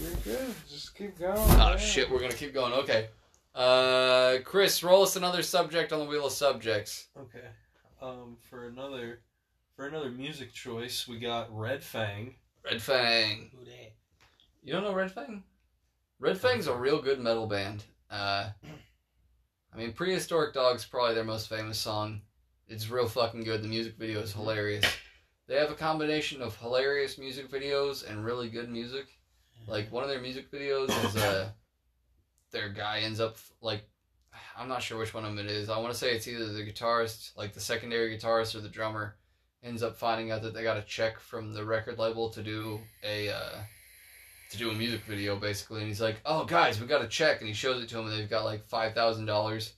You're good. Just keep going. Oh man. shit, we're gonna keep going. Okay. Uh, Chris, roll us another subject on the wheel of subjects. Okay. Um, for another, for another music choice, we got Red Fang. Red Fang. Who dat? You don't know Red Fang? Red Fang's a real good metal band. Uh, I mean, Prehistoric Dog's probably their most famous song. It's real fucking good. The music video is hilarious. they have a combination of hilarious music videos and really good music. Like one of their music videos is uh their guy ends up like I'm not sure which one of them it is. I want to say it's either the guitarist, like the secondary guitarist, or the drummer ends up finding out that they got a check from the record label to do a uh, to do a music video basically, and he's like, "Oh guys, we got a check," and he shows it to them, and they've got like five thousand dollars,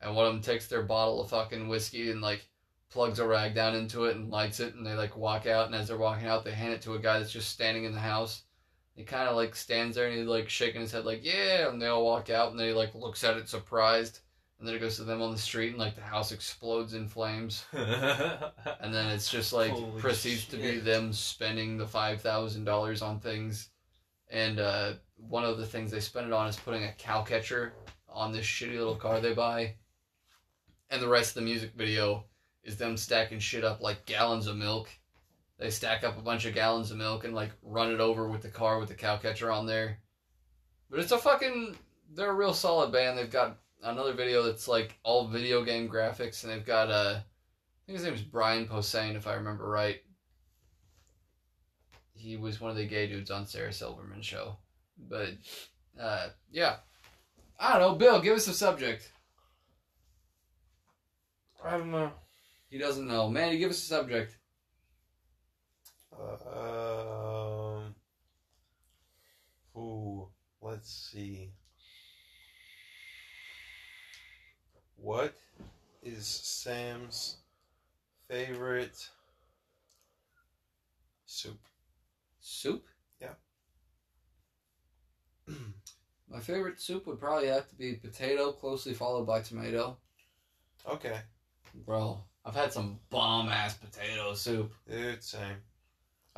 and one of them takes their bottle of fucking whiskey and like plugs a rag down into it and lights it, and they like walk out, and as they're walking out, they hand it to a guy that's just standing in the house. He kind of like stands there and he's like shaking his head like yeah, and they all walk out and then he like looks at it surprised, and then it goes to them on the street and like the house explodes in flames, and then it's just like Holy proceeds to be them spending the five thousand dollars on things, and uh, one of the things they spend it on is putting a cow catcher on this shitty little car they buy, and the rest of the music video is them stacking shit up like gallons of milk. They stack up a bunch of gallons of milk and like run it over with the car with the cow catcher on there. But it's a fucking they're a real solid band. They've got another video that's like all video game graphics and they've got uh I think his name is Brian Posehn if I remember right. He was one of the gay dudes on Sarah Silverman's show. But uh yeah. I don't know, Bill, give us a subject. I don't know. He doesn't know. Manny, give us a subject. Um. Ooh, let's see. What is Sam's favorite soup? Soup? Yeah. My favorite soup would probably have to be potato, closely followed by tomato. Okay, Bro, I've had some bomb ass potato soup. dude, same.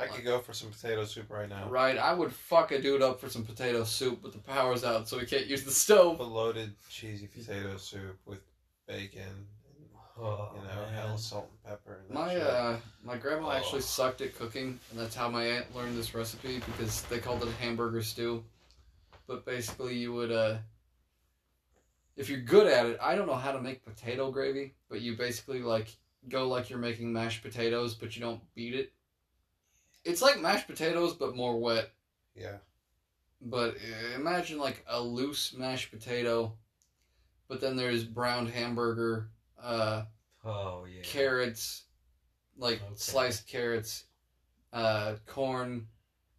I could go for some potato soup right now. Right, I would fuck a dude up for some potato soup, but the power's out, so we can't use the stove. A loaded cheesy potato soup with bacon, and, Oh, you know, man. hell salt and pepper. And My shit. uh, my grandma Oh. actually sucked at cooking, and that's how my aunt learned this recipe because they called it a hamburger stew. But basically, you would uh, if you're good at it, I don't know how to make potato gravy, but you basically like go like you're making mashed potatoes, but you don't beat it. It's like mashed potatoes, but more wet. yeah. But uh, imagine like a loose mashed potato, but then there's browned hamburger, uh, Oh yeah. carrots, like Okay. sliced carrots, uh, corn,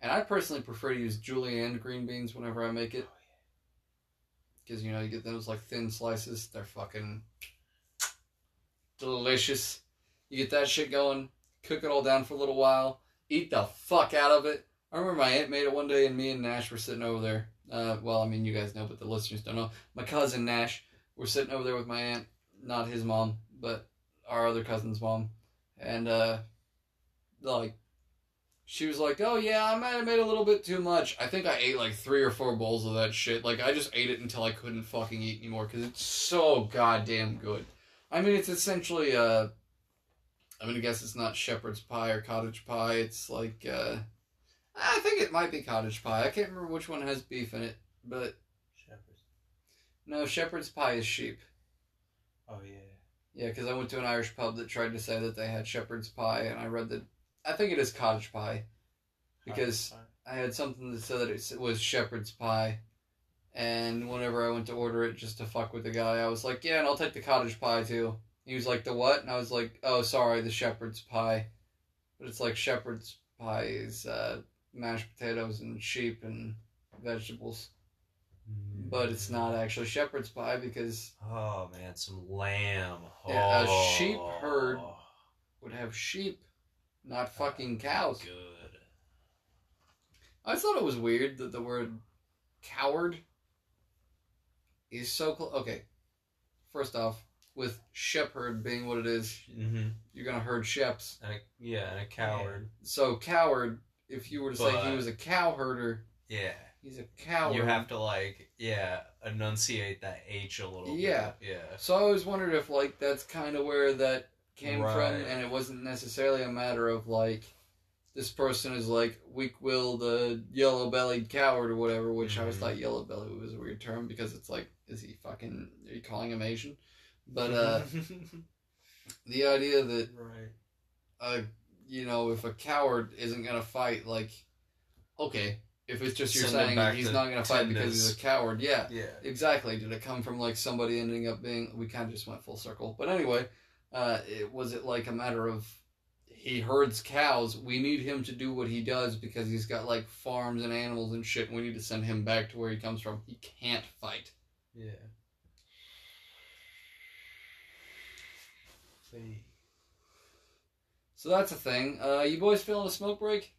and I personally prefer to use julienne green beans whenever I make it. Because you know you get those like thin slices, they're fucking delicious. You get that shit going, cook it all down for a little while, eat the fuck out of it. I remember my aunt made it one day, and me and Nash were sitting over there. Uh, well, I mean, you guys know, but the listeners don't know. My cousin Nash, we're sitting over there with my aunt, not his mom, but our other cousin's mom, and uh, like, she was like, "Oh yeah, I might have made a little bit too much." I think I ate like three or four bowls of that shit. Like, I just ate it until I couldn't fucking eat anymore because it's so goddamn good. I mean, it's essentially uh, I mean, I guess it's not shepherd's pie or cottage pie. It's like uh, I think it might be cottage pie. I can't remember which one has beef in it, but Shepherds. no, shepherd's pie is sheep. Oh yeah. Yeah, because I went to an Irish pub that tried to say that they had shepherd's pie, and I read that I think it is cottage pie because Fine. I had something that said that it was shepherd's pie, and whenever I went to order it just to fuck with the guy, I was like, "Yeah, and I'll take the cottage pie too." He was like, "The what?" And I was like, "Oh, sorry, the shepherd's pie," but it's like shepherd's pie is uh, mashed potatoes and sheep and vegetables, but it's not actually shepherd's pie because Oh man, some lamb. Yeah, a oh. sheep herd. would have sheep, not fucking cows. Good. I thought it was weird that the word coward is so close. Okay, first off, with shepherd being what it is, Mm-hmm. you're gonna herd sheps. And a, yeah, and a coward. So coward, if you were to say he was a cow herder, Yeah. he's a coward. You have to like yeah enunciate that H a little. Yeah. Bit. Yeah. So I always wondered if like that's kind of where that came from, and it wasn't necessarily a matter of like this person is like weak-willed, uh, yellow-bellied coward or whatever. Which I always Mhm. thought yellow-belly was a weird term because it's like, is he fucking? Are you calling him Asian? But uh, the idea that right. a you know, if a coward isn't gonna fight, like, okay, if it's just you're Send saying he's not gonna fight because he's a coward, yeah, Yeah. exactly. Did it come from like somebody ending up being? We kind of just went full circle, but anyway, uh, it was it like a matter of he herds cows. We need him to do what he does because he's got like farms and animals and shit. And we need to send him back to where he comes from. He can't fight. Yeah. See. So that's a thing. Uh, you boys feeling a smoke break?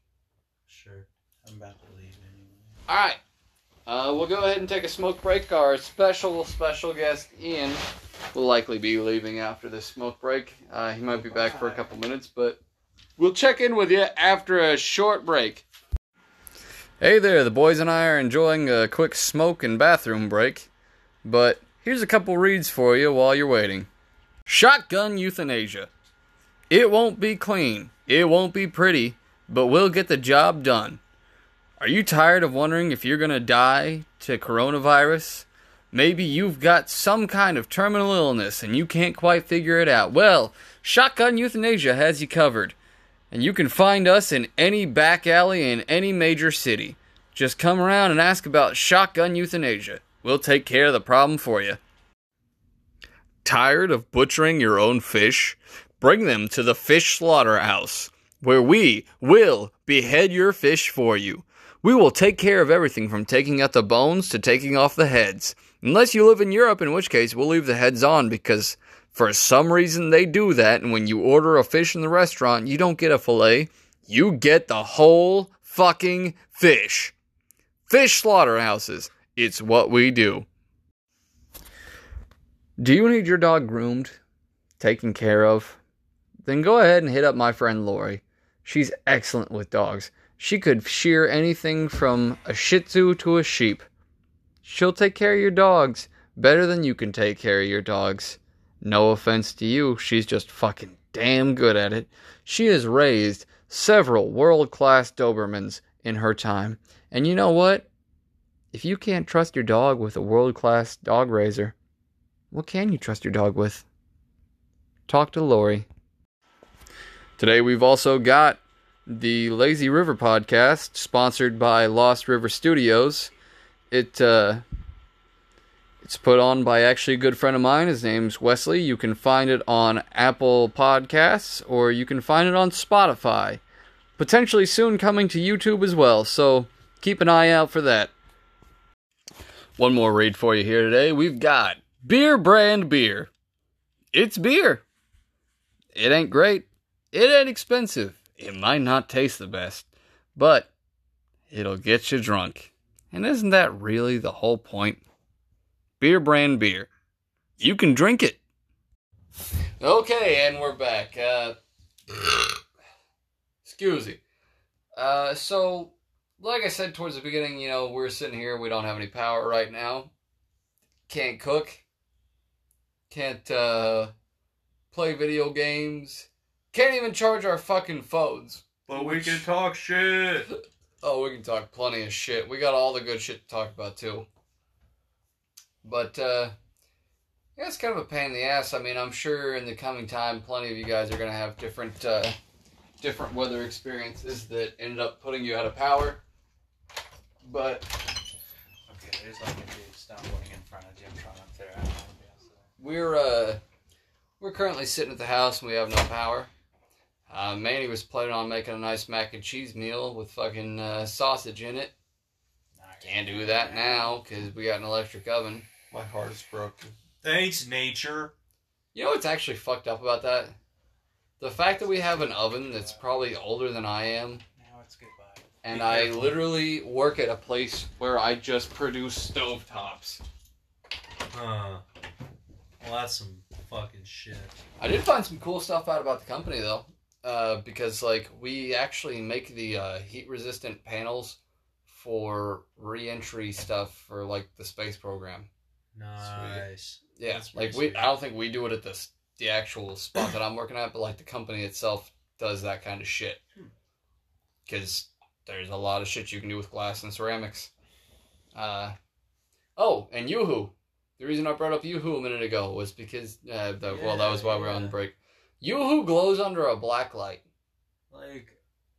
Sure. I'm about to leave anyway. All right. Uh, we'll go ahead and take a smoke break. Our special, special guest, Ian, will likely be leaving after this smoke break. Uh, he might be back for a couple minutes, but we'll check in with you after a short break. Hey there, the boys and I are enjoying a quick smoke and bathroom break, but here's a couple reads for you while you're waiting. Shotgun euthanasia. It won't be clean, it won't be pretty, but we'll get the job done. Are you tired of wondering if you're going to die to coronavirus? Maybe you've got some kind of terminal illness and you can't quite figure it out. Well, Shotgun Euthanasia has you covered. And you can find us in any back alley in any major city. Just come around and ask about Shotgun Euthanasia. We'll take care of the problem for you. Tired of butchering your own fish? Bring them to the fish slaughterhouse, where we will behead your fish for you. We will take care of everything from taking out the bones to taking off the heads. Unless you live in Europe, in which case we'll leave the heads on because for some reason they do that, and when you order a fish in the restaurant, you don't get a fillet, you get the whole fucking fish. Fish slaughterhouses. It's what we do. Do you need your dog groomed, taken care of? Then go ahead and hit up my friend Lori. She's excellent with dogs. She could shear anything from a shih tzu to a sheep. She'll take care of your dogs better than you can take care of your dogs. No offense to you, she's just fucking damn good at it. She has raised several world class Dobermans in her time. And you know what? If you can't trust your dog with a world class dog raiser, what can you trust your dog with? Talk to Lori. Today we've also got the Lazy River podcast, sponsored by Lost River Studios. It uh, it's put on by actually a good friend of mine. His name's Wesley. You can find it on Apple Podcasts or you can find it on Spotify. Potentially soon coming to YouTube as well. So keep an eye out for that. One more read for you here today. We've got Beer Brand Beer. It's beer. It ain't great. It ain't expensive. It might not taste the best, but it'll get you drunk. And isn't that really the whole point? Beer brand beer. You can drink it. Okay, and we're back. Uh, excuse me. Uh, so, like I said towards the beginning, you know, we're sitting here, we don't have any power right now. Can't cook. Can't, uh, play video games. Can't even charge our fucking phones. But we can talk shit. Oh, we can talk plenty of shit. We got all the good shit to talk about too. But uh yeah, it's kind of a pain in the ass. I mean, I'm sure in the coming time plenty of you guys are gonna have different uh different weather experiences that ended up putting you out of power. But Okay, there's like a dude stumbling in front of Jim Tron up there. I don't know if you guys- we're uh we're currently sitting at the house and we have no power. Uh, Manny was planning on making a nice mac and cheese meal with fucking uh, sausage in it. Can't do that now because we got an electric oven. My heart is broken. Thanks, nature. You know what's actually fucked up about that? The fact that we have an oven that's probably older than I am, Now it's goodbye. and I literally work at a place where I just produce stovetops. Huh. Well, that's some fucking shit. I did find some cool stuff out about the company though, uh, because like we actually make the uh, heat resistant panels for re-entry stuff for like the space program. Nice. Yeah, That's like pretty we. sweet. I don't think we do it at this the actual spot that I'm working at, but like the company itself does that kind of shit. Hmm. Because there's a lot of shit you can do with glass and ceramics. Uh, oh, and Yoo-hoo. The reason I brought up Yoo-hoo a minute ago was because uh, the, well, that was why we were on the Yeah. break. Yoo-hoo glows under a black light. Like,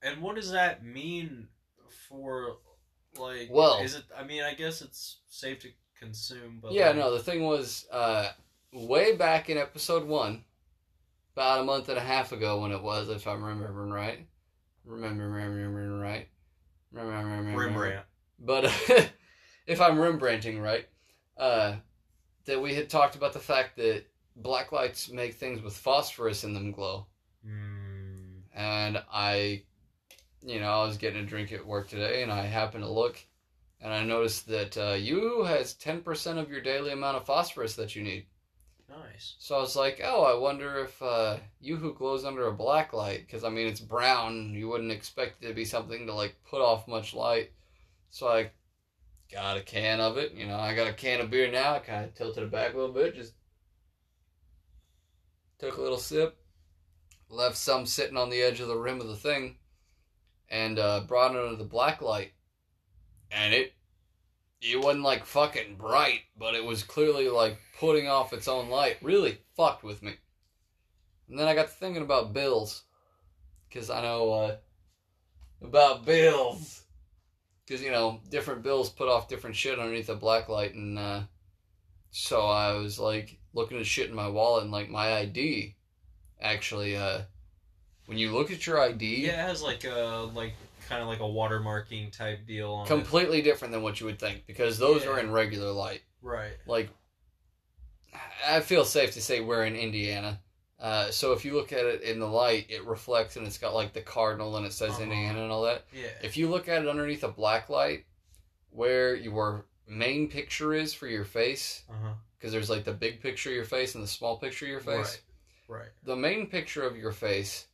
and what does that mean for, like, Well- is it? I mean, I guess it's safe to consume, but yeah, like, no, the thing was, uh, way back in episode one, about a month and a half ago when it was, if I'm remembering right. Remember, remembering right. Remember, remember, Rembrandt. But if I'm Rembrandting right, uh, that we had talked about the fact that black lights make things with phosphorus in them glow. Mm, And I, you know, I was getting a drink at work today and I happened to look and I noticed that uh, you has 10% of your daily amount of phosphorus that you need. nice. So I was like, oh, I wonder if uh, Yoo-Hoo glows under a black light because I mean it's brown. You wouldn't expect it to be something to like put off much light. So I got a can of it. You know, I got a can of beer now. I kind of tilted it back a little bit. Just took a little sip, left some sitting on the edge of the rim of the thing, and uh, brought it under the black light. And it it wasn't like fucking bright, but it was clearly like putting off its own light. Really fucked with me. And then I got thinking about bills. Because I know uh, about bills. Because, you know, different bills put off different shit underneath the black light. And uh, so I was like looking at shit in my wallet and like my ID. Actually, uh, when you look at your ID, Yeah, it has like a like kind of like a watermarking type deal on it. completely different than what you would think. Because those Yeah. are in regular light. Right. like I feel safe to say we're in Indiana. Uh, so if you look at it in the light, it reflects and it's got like the cardinal and it says Uh-huh. Indiana and all that. Yeah. If you look at it underneath a black light, where your main picture is for your face, because there's like the big picture of your face and the small picture of your face. Right. Right. The main picture of your face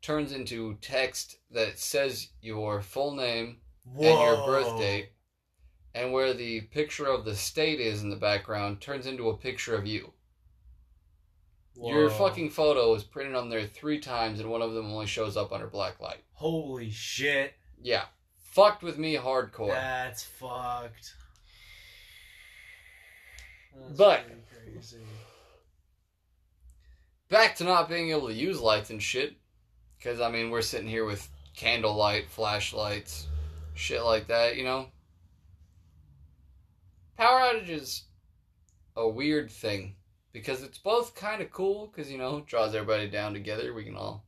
turns into text that says your full name and your birth date, and where the picture of the state is in the background turns into a picture of you. Your fucking photo is printed on there three times, and one of them only shows up under black light. Holy shit. Yeah, fucked with me hardcore. That's fucked. That's But- crazy. Back to not being able to use lights and shit, because I mean we're sitting here with candlelight, flashlights, shit like that, you know. Power outages, a weird thing, because it's both kind of cool, because you know draws everybody down together. We can all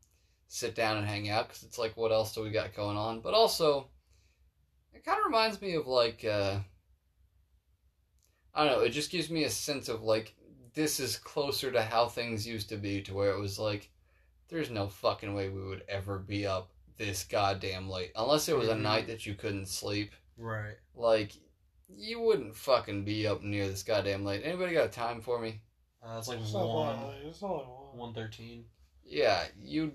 sit down and hang out, because it's like, what else do we got going on? But also, it kind of reminds me of like, uh, I don't know. It just gives me a sense of like this is closer to how things used to be, to where it was like, there's no fucking way we would ever be up this goddamn late, unless it was a Mhm. night that you couldn't sleep. Right. Like, you wouldn't fucking be up near this goddamn late. Anybody got a time for me? Uh, it's like It's one one. It's only one. one thirteen. Yeah, you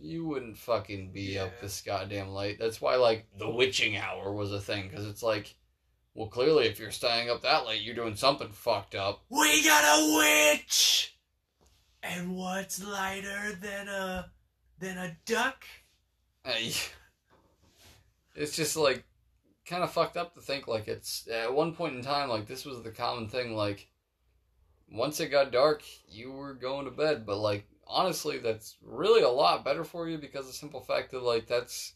you wouldn't fucking be up this goddamn late. That's why like the witching hour was a thing because it's like, well, clearly if you're staying up that late, you're doing something fucked up. We got a witch. And what's lighter than a than a duck? Hey, it's just like kind of fucked up to think like it's at one point in time like this was the common thing like once it got dark you were going to bed. But like honestly that's really a lot better for you because of the simple fact that like that's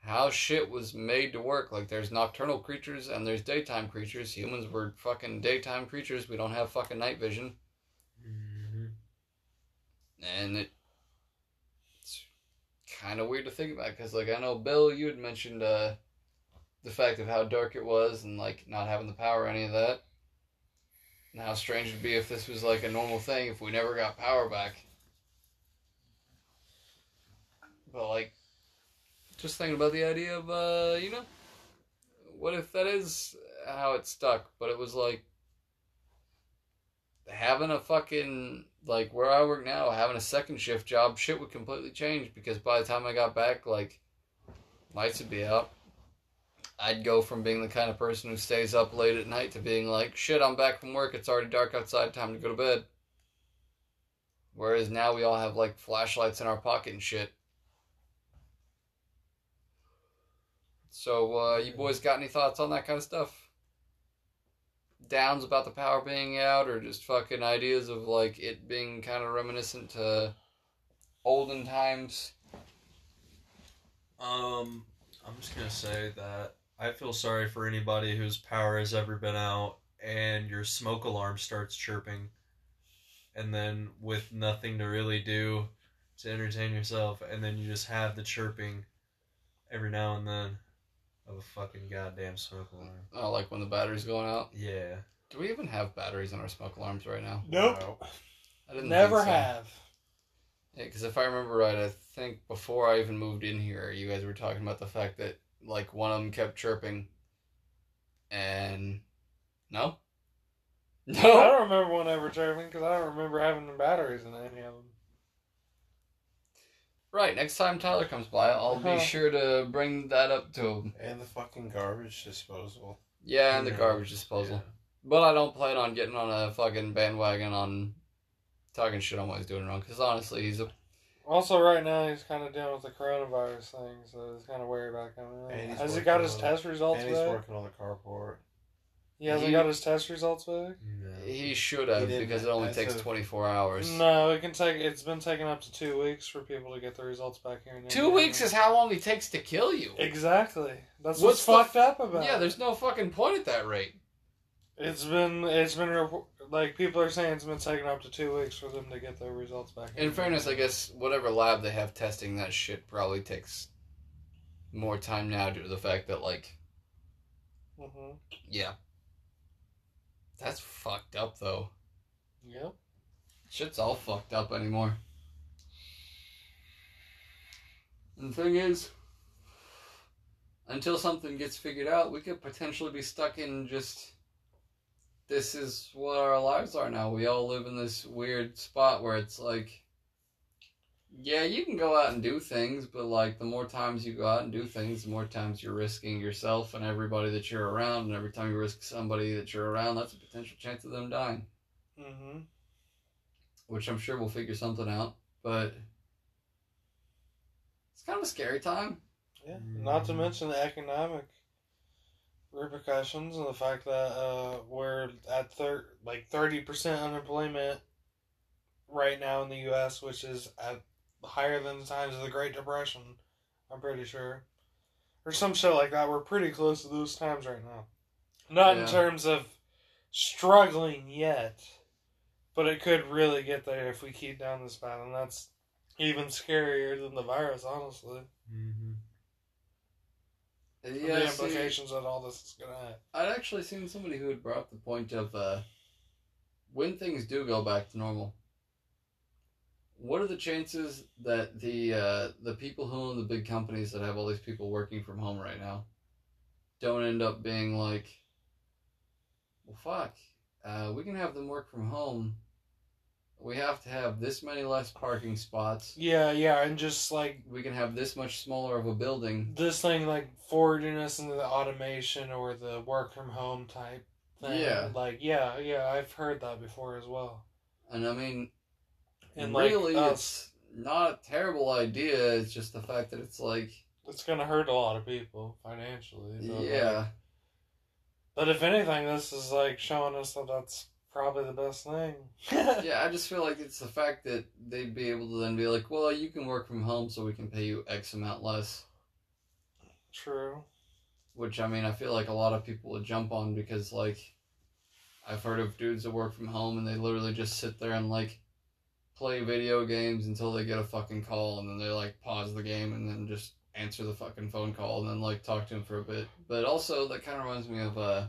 how shit was made to work. Like there's nocturnal creatures and there's daytime creatures. Humans were fucking daytime creatures. We don't have fucking night vision. Mm-hmm. and it, it's kind of weird to think about because like i know bill you had mentioned uh the fact of how dark it was and like not having the power or any of that and how strange it'd be if this was like a normal thing if we never got power back but like just thinking about the idea of uh you know what if that is how it stuck but it was like having a fucking like where I work now, having a second shift job, shit would completely change because by the time I got back, like lights would be out. I'd go from being the kind of person who stays up late at night to being like, shit, I'm back from work, it's already dark outside, time to go to bed. Whereas now we all have like flashlights in our pocket and shit. So, uh, you boys got any thoughts on that kind of stuff? downs about the power being out or just fucking ideas of like it being kind of reminiscent to olden times Um, I'm just gonna say that I feel sorry for anybody whose power has ever been out and your smoke alarm starts chirping, and then with nothing to really do to entertain yourself, and then you just have the chirping every now and then of a fucking goddamn smoke alarm. Oh, like when the battery's going out. Yeah. Do we even have batteries in our smoke alarms right now? Nope. I didn't Never so. have. Yeah, because if I remember right, I think before I even moved in here, you guys were talking about the fact that like one of them kept chirping, and no, no, I don't remember one ever chirping because I don't remember having the batteries in any of them. Right. Next time Tyler comes by, I'll be Uh-huh. sure to bring that up to him. And the fucking garbage disposal. Yeah, and the garbage disposal. But I don't plan on getting on a fucking bandwagon on talking shit on what he's doing wrong. Because honestly, he's a Also, right now he's kind of dealing with the coronavirus thing, so he's kind of worried about coming And in. Has he got his on- test results and he's back? working on the carport. He hasn't He- got his test results back. No. he should have He because it only takes twenty four hours. No, it can take. It's been taking up to two weeks for people to get the results back here. In Two Indiana. weeks is how long it takes to kill you. exactly. That's What's what's, the- fucked up about. Yeah, it. there's no fucking point at that rate. It's been. It's been like people are saying it's been taking up to two weeks for them to get their results back. In fairness, I guess whatever lab they have testing that shit probably takes more time now due to the fact that like hmm yeah. That's fucked up though. Yep. Shit's all fucked up anymore. And the thing is, until something gets figured out, we could potentially be stuck in just. This is what our lives are now. We all live in this weird spot where it's like. Yeah, you can go out and do things, but like the more times you go out and do things, the more times you're risking yourself and everybody that you're around. And every time you risk somebody that you're around, that's a potential chance of them dying hmm which I'm sure we'll figure something out. But it's kind of a scary time. Yeah. Not to Mhm. mention the economic repercussions and the fact that uh, we're at thir- like thirty percent unemployment right now in the U.S., which is at higher than the times of the Great Depression. I'm pretty sure, or some shit like that. We're pretty close to those times right now. Not in terms of struggling yet, but it could really get there if we keep down this path, and that's even scarier than the virus, honestly. Mm-hmm. The Yeah, see, implications that all this is gonna have. I'd actually seen somebody who had brought up the point of uh, when things do go back to normal. What are the chances that the uh, the people who own the big companies that have all these people working from home right now don't end up being like, well, fuck, uh, we can have them work from home. We have to have this many less parking spots. Yeah, yeah, and just like We can have this much smaller of a building. this thing, like forwarding us into the automation or the work from home type thing. Yeah. like yeah, yeah, I've heard that before as well. And I mean, And really, us, it's not a terrible idea. It's just the fact that it's like, it's gonna hurt a lot of people financially. but, like- yeah, but if anything, this is like showing us that that's probably the best thing. yeah. I just feel like it's the fact that they'd be able to then be like, well, you can work from home, so we can pay you X amount less. True. Which I mean, I feel like a lot of people would jump on because like, I've heard of dudes that work from home and they literally just sit there and like play video games until they get a fucking call and then they like pause the game and then just answer the fucking phone call and then like talk to him for a bit. But also that kind of reminds me of uh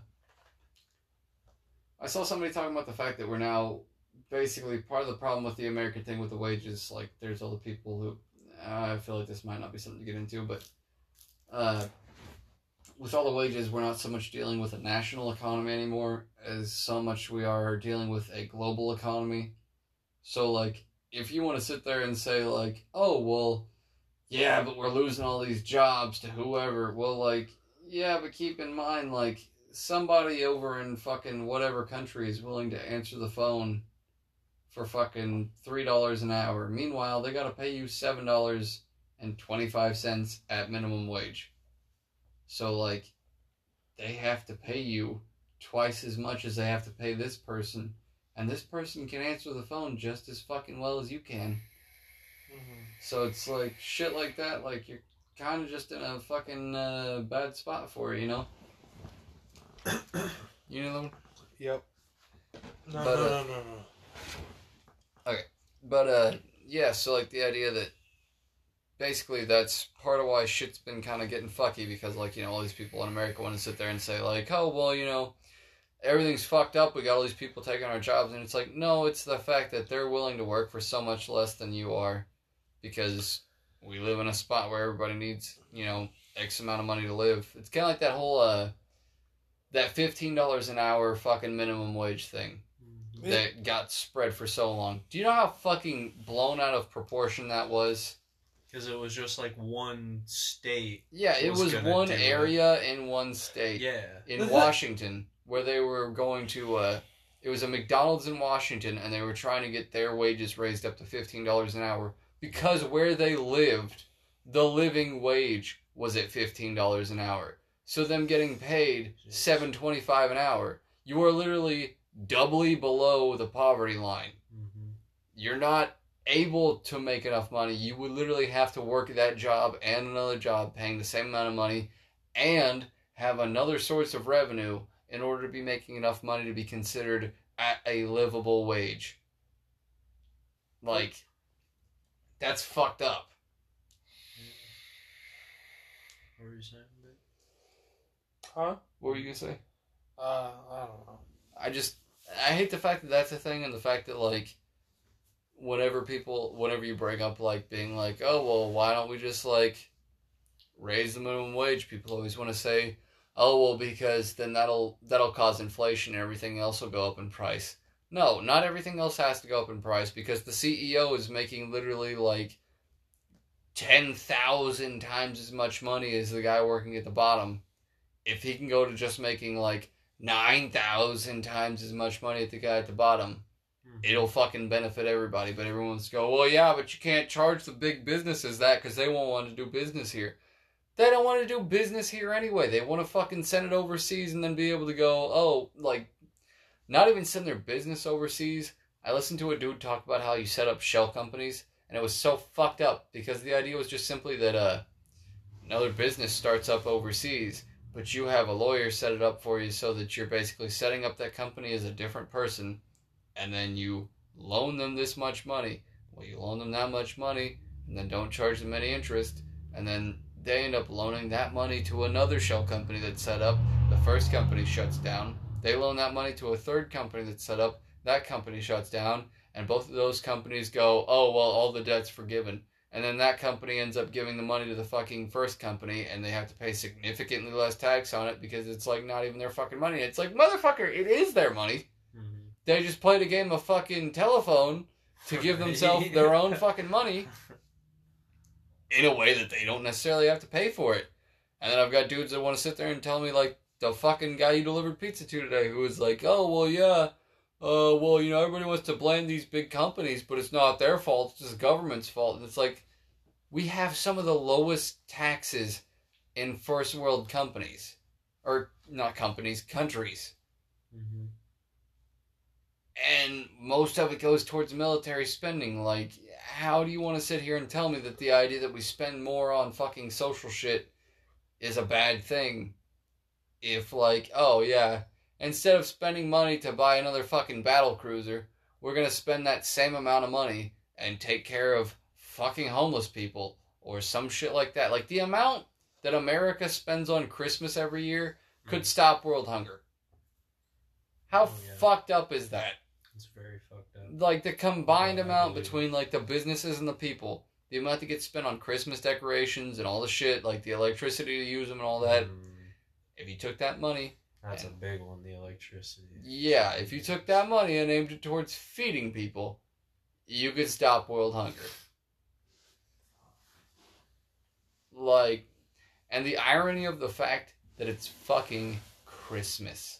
I saw somebody talking about the fact that we're now basically part of the problem with the American thing with the wages like there's all the people who I feel like this might not be something to get into but uh with all the wages, we're not so much dealing with a national economy anymore as so much we are dealing with a global economy. So, like, if you want to sit there and say, like, oh, well, yeah, but we're losing all these jobs to whoever, well, like, yeah, but keep in mind, like, somebody over in fucking whatever country is willing to answer the phone for fucking $3 an hour. Meanwhile, they got to pay you $7.25 at minimum wage. So like they have to pay you twice as much as they have to pay this person. And this person can answer the phone just as fucking well as you can. hmm So it's like shit like that, like you're kind of just in a fucking uh, bad spot for it, you know. You know, Yep. No, But, no, uh, no, no, no. but uh, yeah. So like the idea that basically that's part of why shit's been kind of getting fucky because like you know all these people in America want to sit there and say like, oh well, you know. Everything's fucked up. We got all these people taking our jobs, and it's like, no, it's the fact that they're willing to work for so much less than you are, because we live in a spot where everybody needs, you know, X amount of money to live. It's kind of like that whole, uh, that fifteen dollars an hour fucking minimum wage thing Mm-hmm. that got spread for so long. Do you know how fucking blown out of proportion that was? Because it was just like one state. Yeah, it Was was one do it. area in one state Yeah. in Washington where they were going to. Uh, it was a McDonald's in Washington, and they were trying to get their wages raised up to fifteen dollars an hour because where they lived, the living wage was at fifteen dollars an hour. So them getting paid seven twenty five an hour, you are literally doubly below the poverty line. Mm-hmm. You're not able to make enough money. You would literally have to work that job and another job paying the same amount of money and have another source of revenue in order to be making enough money to be considered at a livable wage. Like, that's fucked up. What were you saying? Huh? What were you gonna say? Uh, I don't know. I just I hate the fact that that's a thing, and the fact that like whenever people whenever you bring up like being like, oh well, why don't we just like raise the minimum wage? People always want to say, oh well, because then that'll that'll cause inflation and everything else will go up in price. No, not everything else has to go up in price because the CEO is making literally like ten thousand times as much money as the guy working at the bottom. If he can go to just making like nine thousand times as much money at the guy at the bottom, it'll fucking benefit everybody. But everyone's go, well, yeah, but you can't charge the big businesses that because they won't want to do business here. They don't want to do business here anyway. They want to fucking send it overseas and then be able to go, oh, like, not even send their business overseas. I listened to a dude talk about how you set up shell companies, and it was so fucked up because the idea was just simply that uh, another business starts up overseas, but you have a lawyer set it up for you so that you're basically setting up that company as a different person, and then you loan them this much money. Well, you loan them that much money, and then don't charge them any interest, and then they end up loaning that money to another shell company that's set up. The first company shuts down. They loan that money to a third company that's set up. That company shuts down, and both of those companies go, "Oh well, all the debt's forgiven." And then that company ends up giving the money to the fucking first company, and they have to pay significantly less tax on it because it's like not even their fucking money. It's like motherfucker, it is their money. Mm-hmm. They just played a game of fucking telephone to give themselves their own fucking money in a way that they don't necessarily have to pay for it. And then I've got dudes that want to sit there and tell me like the fucking guy you delivered pizza to today who was like, "Oh, well, yeah. Uh, well, you know, everybody wants to blame these big companies, but it's not their fault. It's just the government's fault." And it's like we have some of the lowest taxes in first world companies or not companies, countries. Mm-hmm. and most of it goes towards military spending. Like, how do you want to sit here and tell me that the idea that we spend more on fucking social shit is a bad thing? If, like, oh yeah, instead of spending money to buy another fucking battle cruiser, we're gonna spend that same amount of money and take care of fucking homeless people or some shit like that. Like, the amount that America spends on Christmas every year could stop world hunger. How Oh, yeah. fucked up is that? It's very fucked up. like the combined Yeah, amount between like the businesses and the people, the amount that gets spent on Christmas decorations and all the shit, like the electricity to use them and all that. Mm, If you took that money, that's a big one. The electricity. yeah, if you took that money and aimed it towards feeding people, you could stop world hunger. Like, and the irony of the fact that it's fucking Christmas.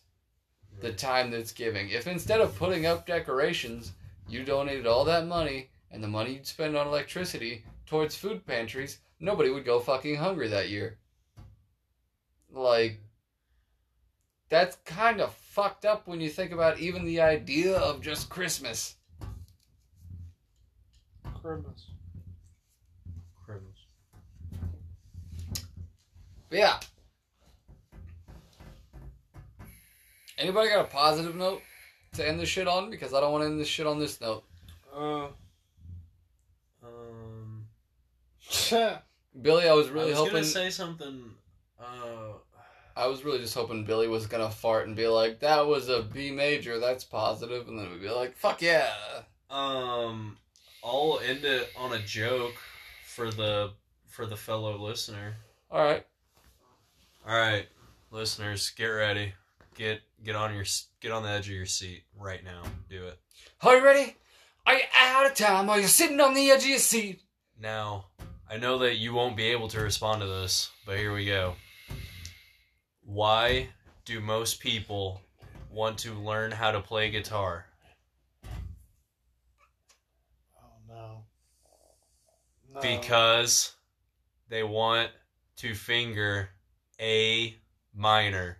the time that's giving. If instead of putting up decorations, you donated all that money and the money you'd spend on electricity towards food pantries, nobody would go fucking hungry that year. Like, that's kind of fucked up when you think about even the idea of just Christmas. Christmas. But yeah. Anybody got a positive note to end this shit on? Because I don't want to end this shit on this note. Uh, Um, Billy, I was really I was hoping. gonna say something. Uh, I was really just hoping Billy was gonna fart and be like, "That was a B major. That's positive," and then we'd be like, "Fuck yeah." um, I'll end it on a joke for the for the fellow listener. All right. All right, listeners, get ready. Get get on your get on the edge of your seat right now. Do it Are you ready? Are you out of time? Are you sitting on the edge of your seat? now. I know that you won't be able to respond to this, but here we go. Why do most people want to learn how to play guitar? oh no. no. Because they want to finger A minor.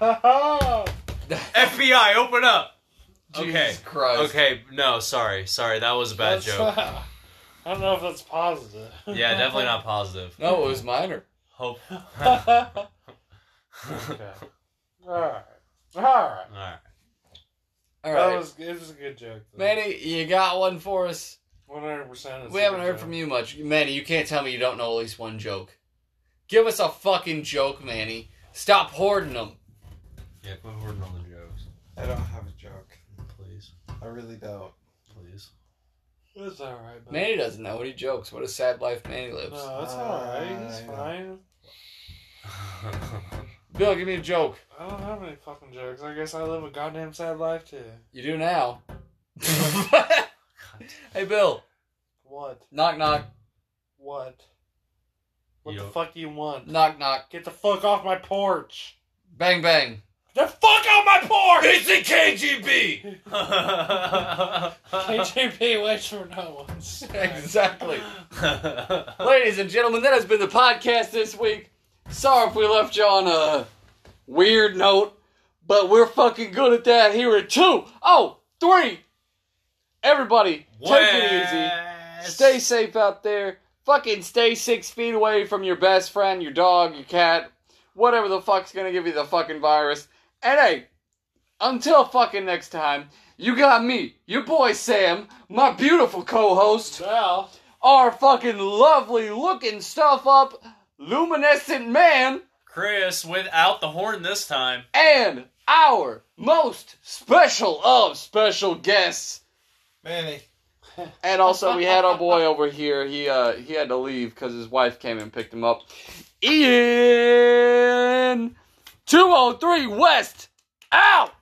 FBI, open up. Okay. Christ. Okay, no, sorry, sorry, that was a bad That's- joke. I don't know if that's positive. Yeah, definitely not positive. No, it was minor. Hope. okay. Alright. Alright. Alright. All That was it was a good joke. though. Manny, you got one for us. One hundred percent. We haven't heard from you much, Manny. You can't tell me you don't know at least one joke. Give us a fucking joke, Manny. Stop hoarding them. Yeah, quit hoarding all the jokes. I don't have a joke. Please. I really don't. Please. It's alright, but Manny doesn't know what he jokes. What a sad life Manny lives. No, it's alright. It's I know. fine. Bill, give me a joke. I don't have any fucking jokes. I guess I live a goddamn sad life too. You do now. hey, Bill. What? Knock, knock. What? What You the fuck do you want? Knock, knock. Get the fuck off my porch! Bang, bang. The fuck off my porch! It's the KGB! KJP waits for no one. exactly. Ladies and gentlemen, that has been the podcast this week. Sorry if we left you on a weird note, but we're fucking good at that here at two. Oh, three. Everybody, take it easy. Stay safe out there. Fucking stay six feet away from your best friend, your dog, your cat, whatever the fuck's gonna give you the fucking virus. And hey, until fucking next time, you got me, your boy Sam, my beautiful co-host Well, our fucking lovely looking stuff up luminescent man Chris, without the horn this time. and our most special of special guests. Manny. And also we had our boy over here. He uh he had to leave because his wife came and picked him up. Ian 203 West out!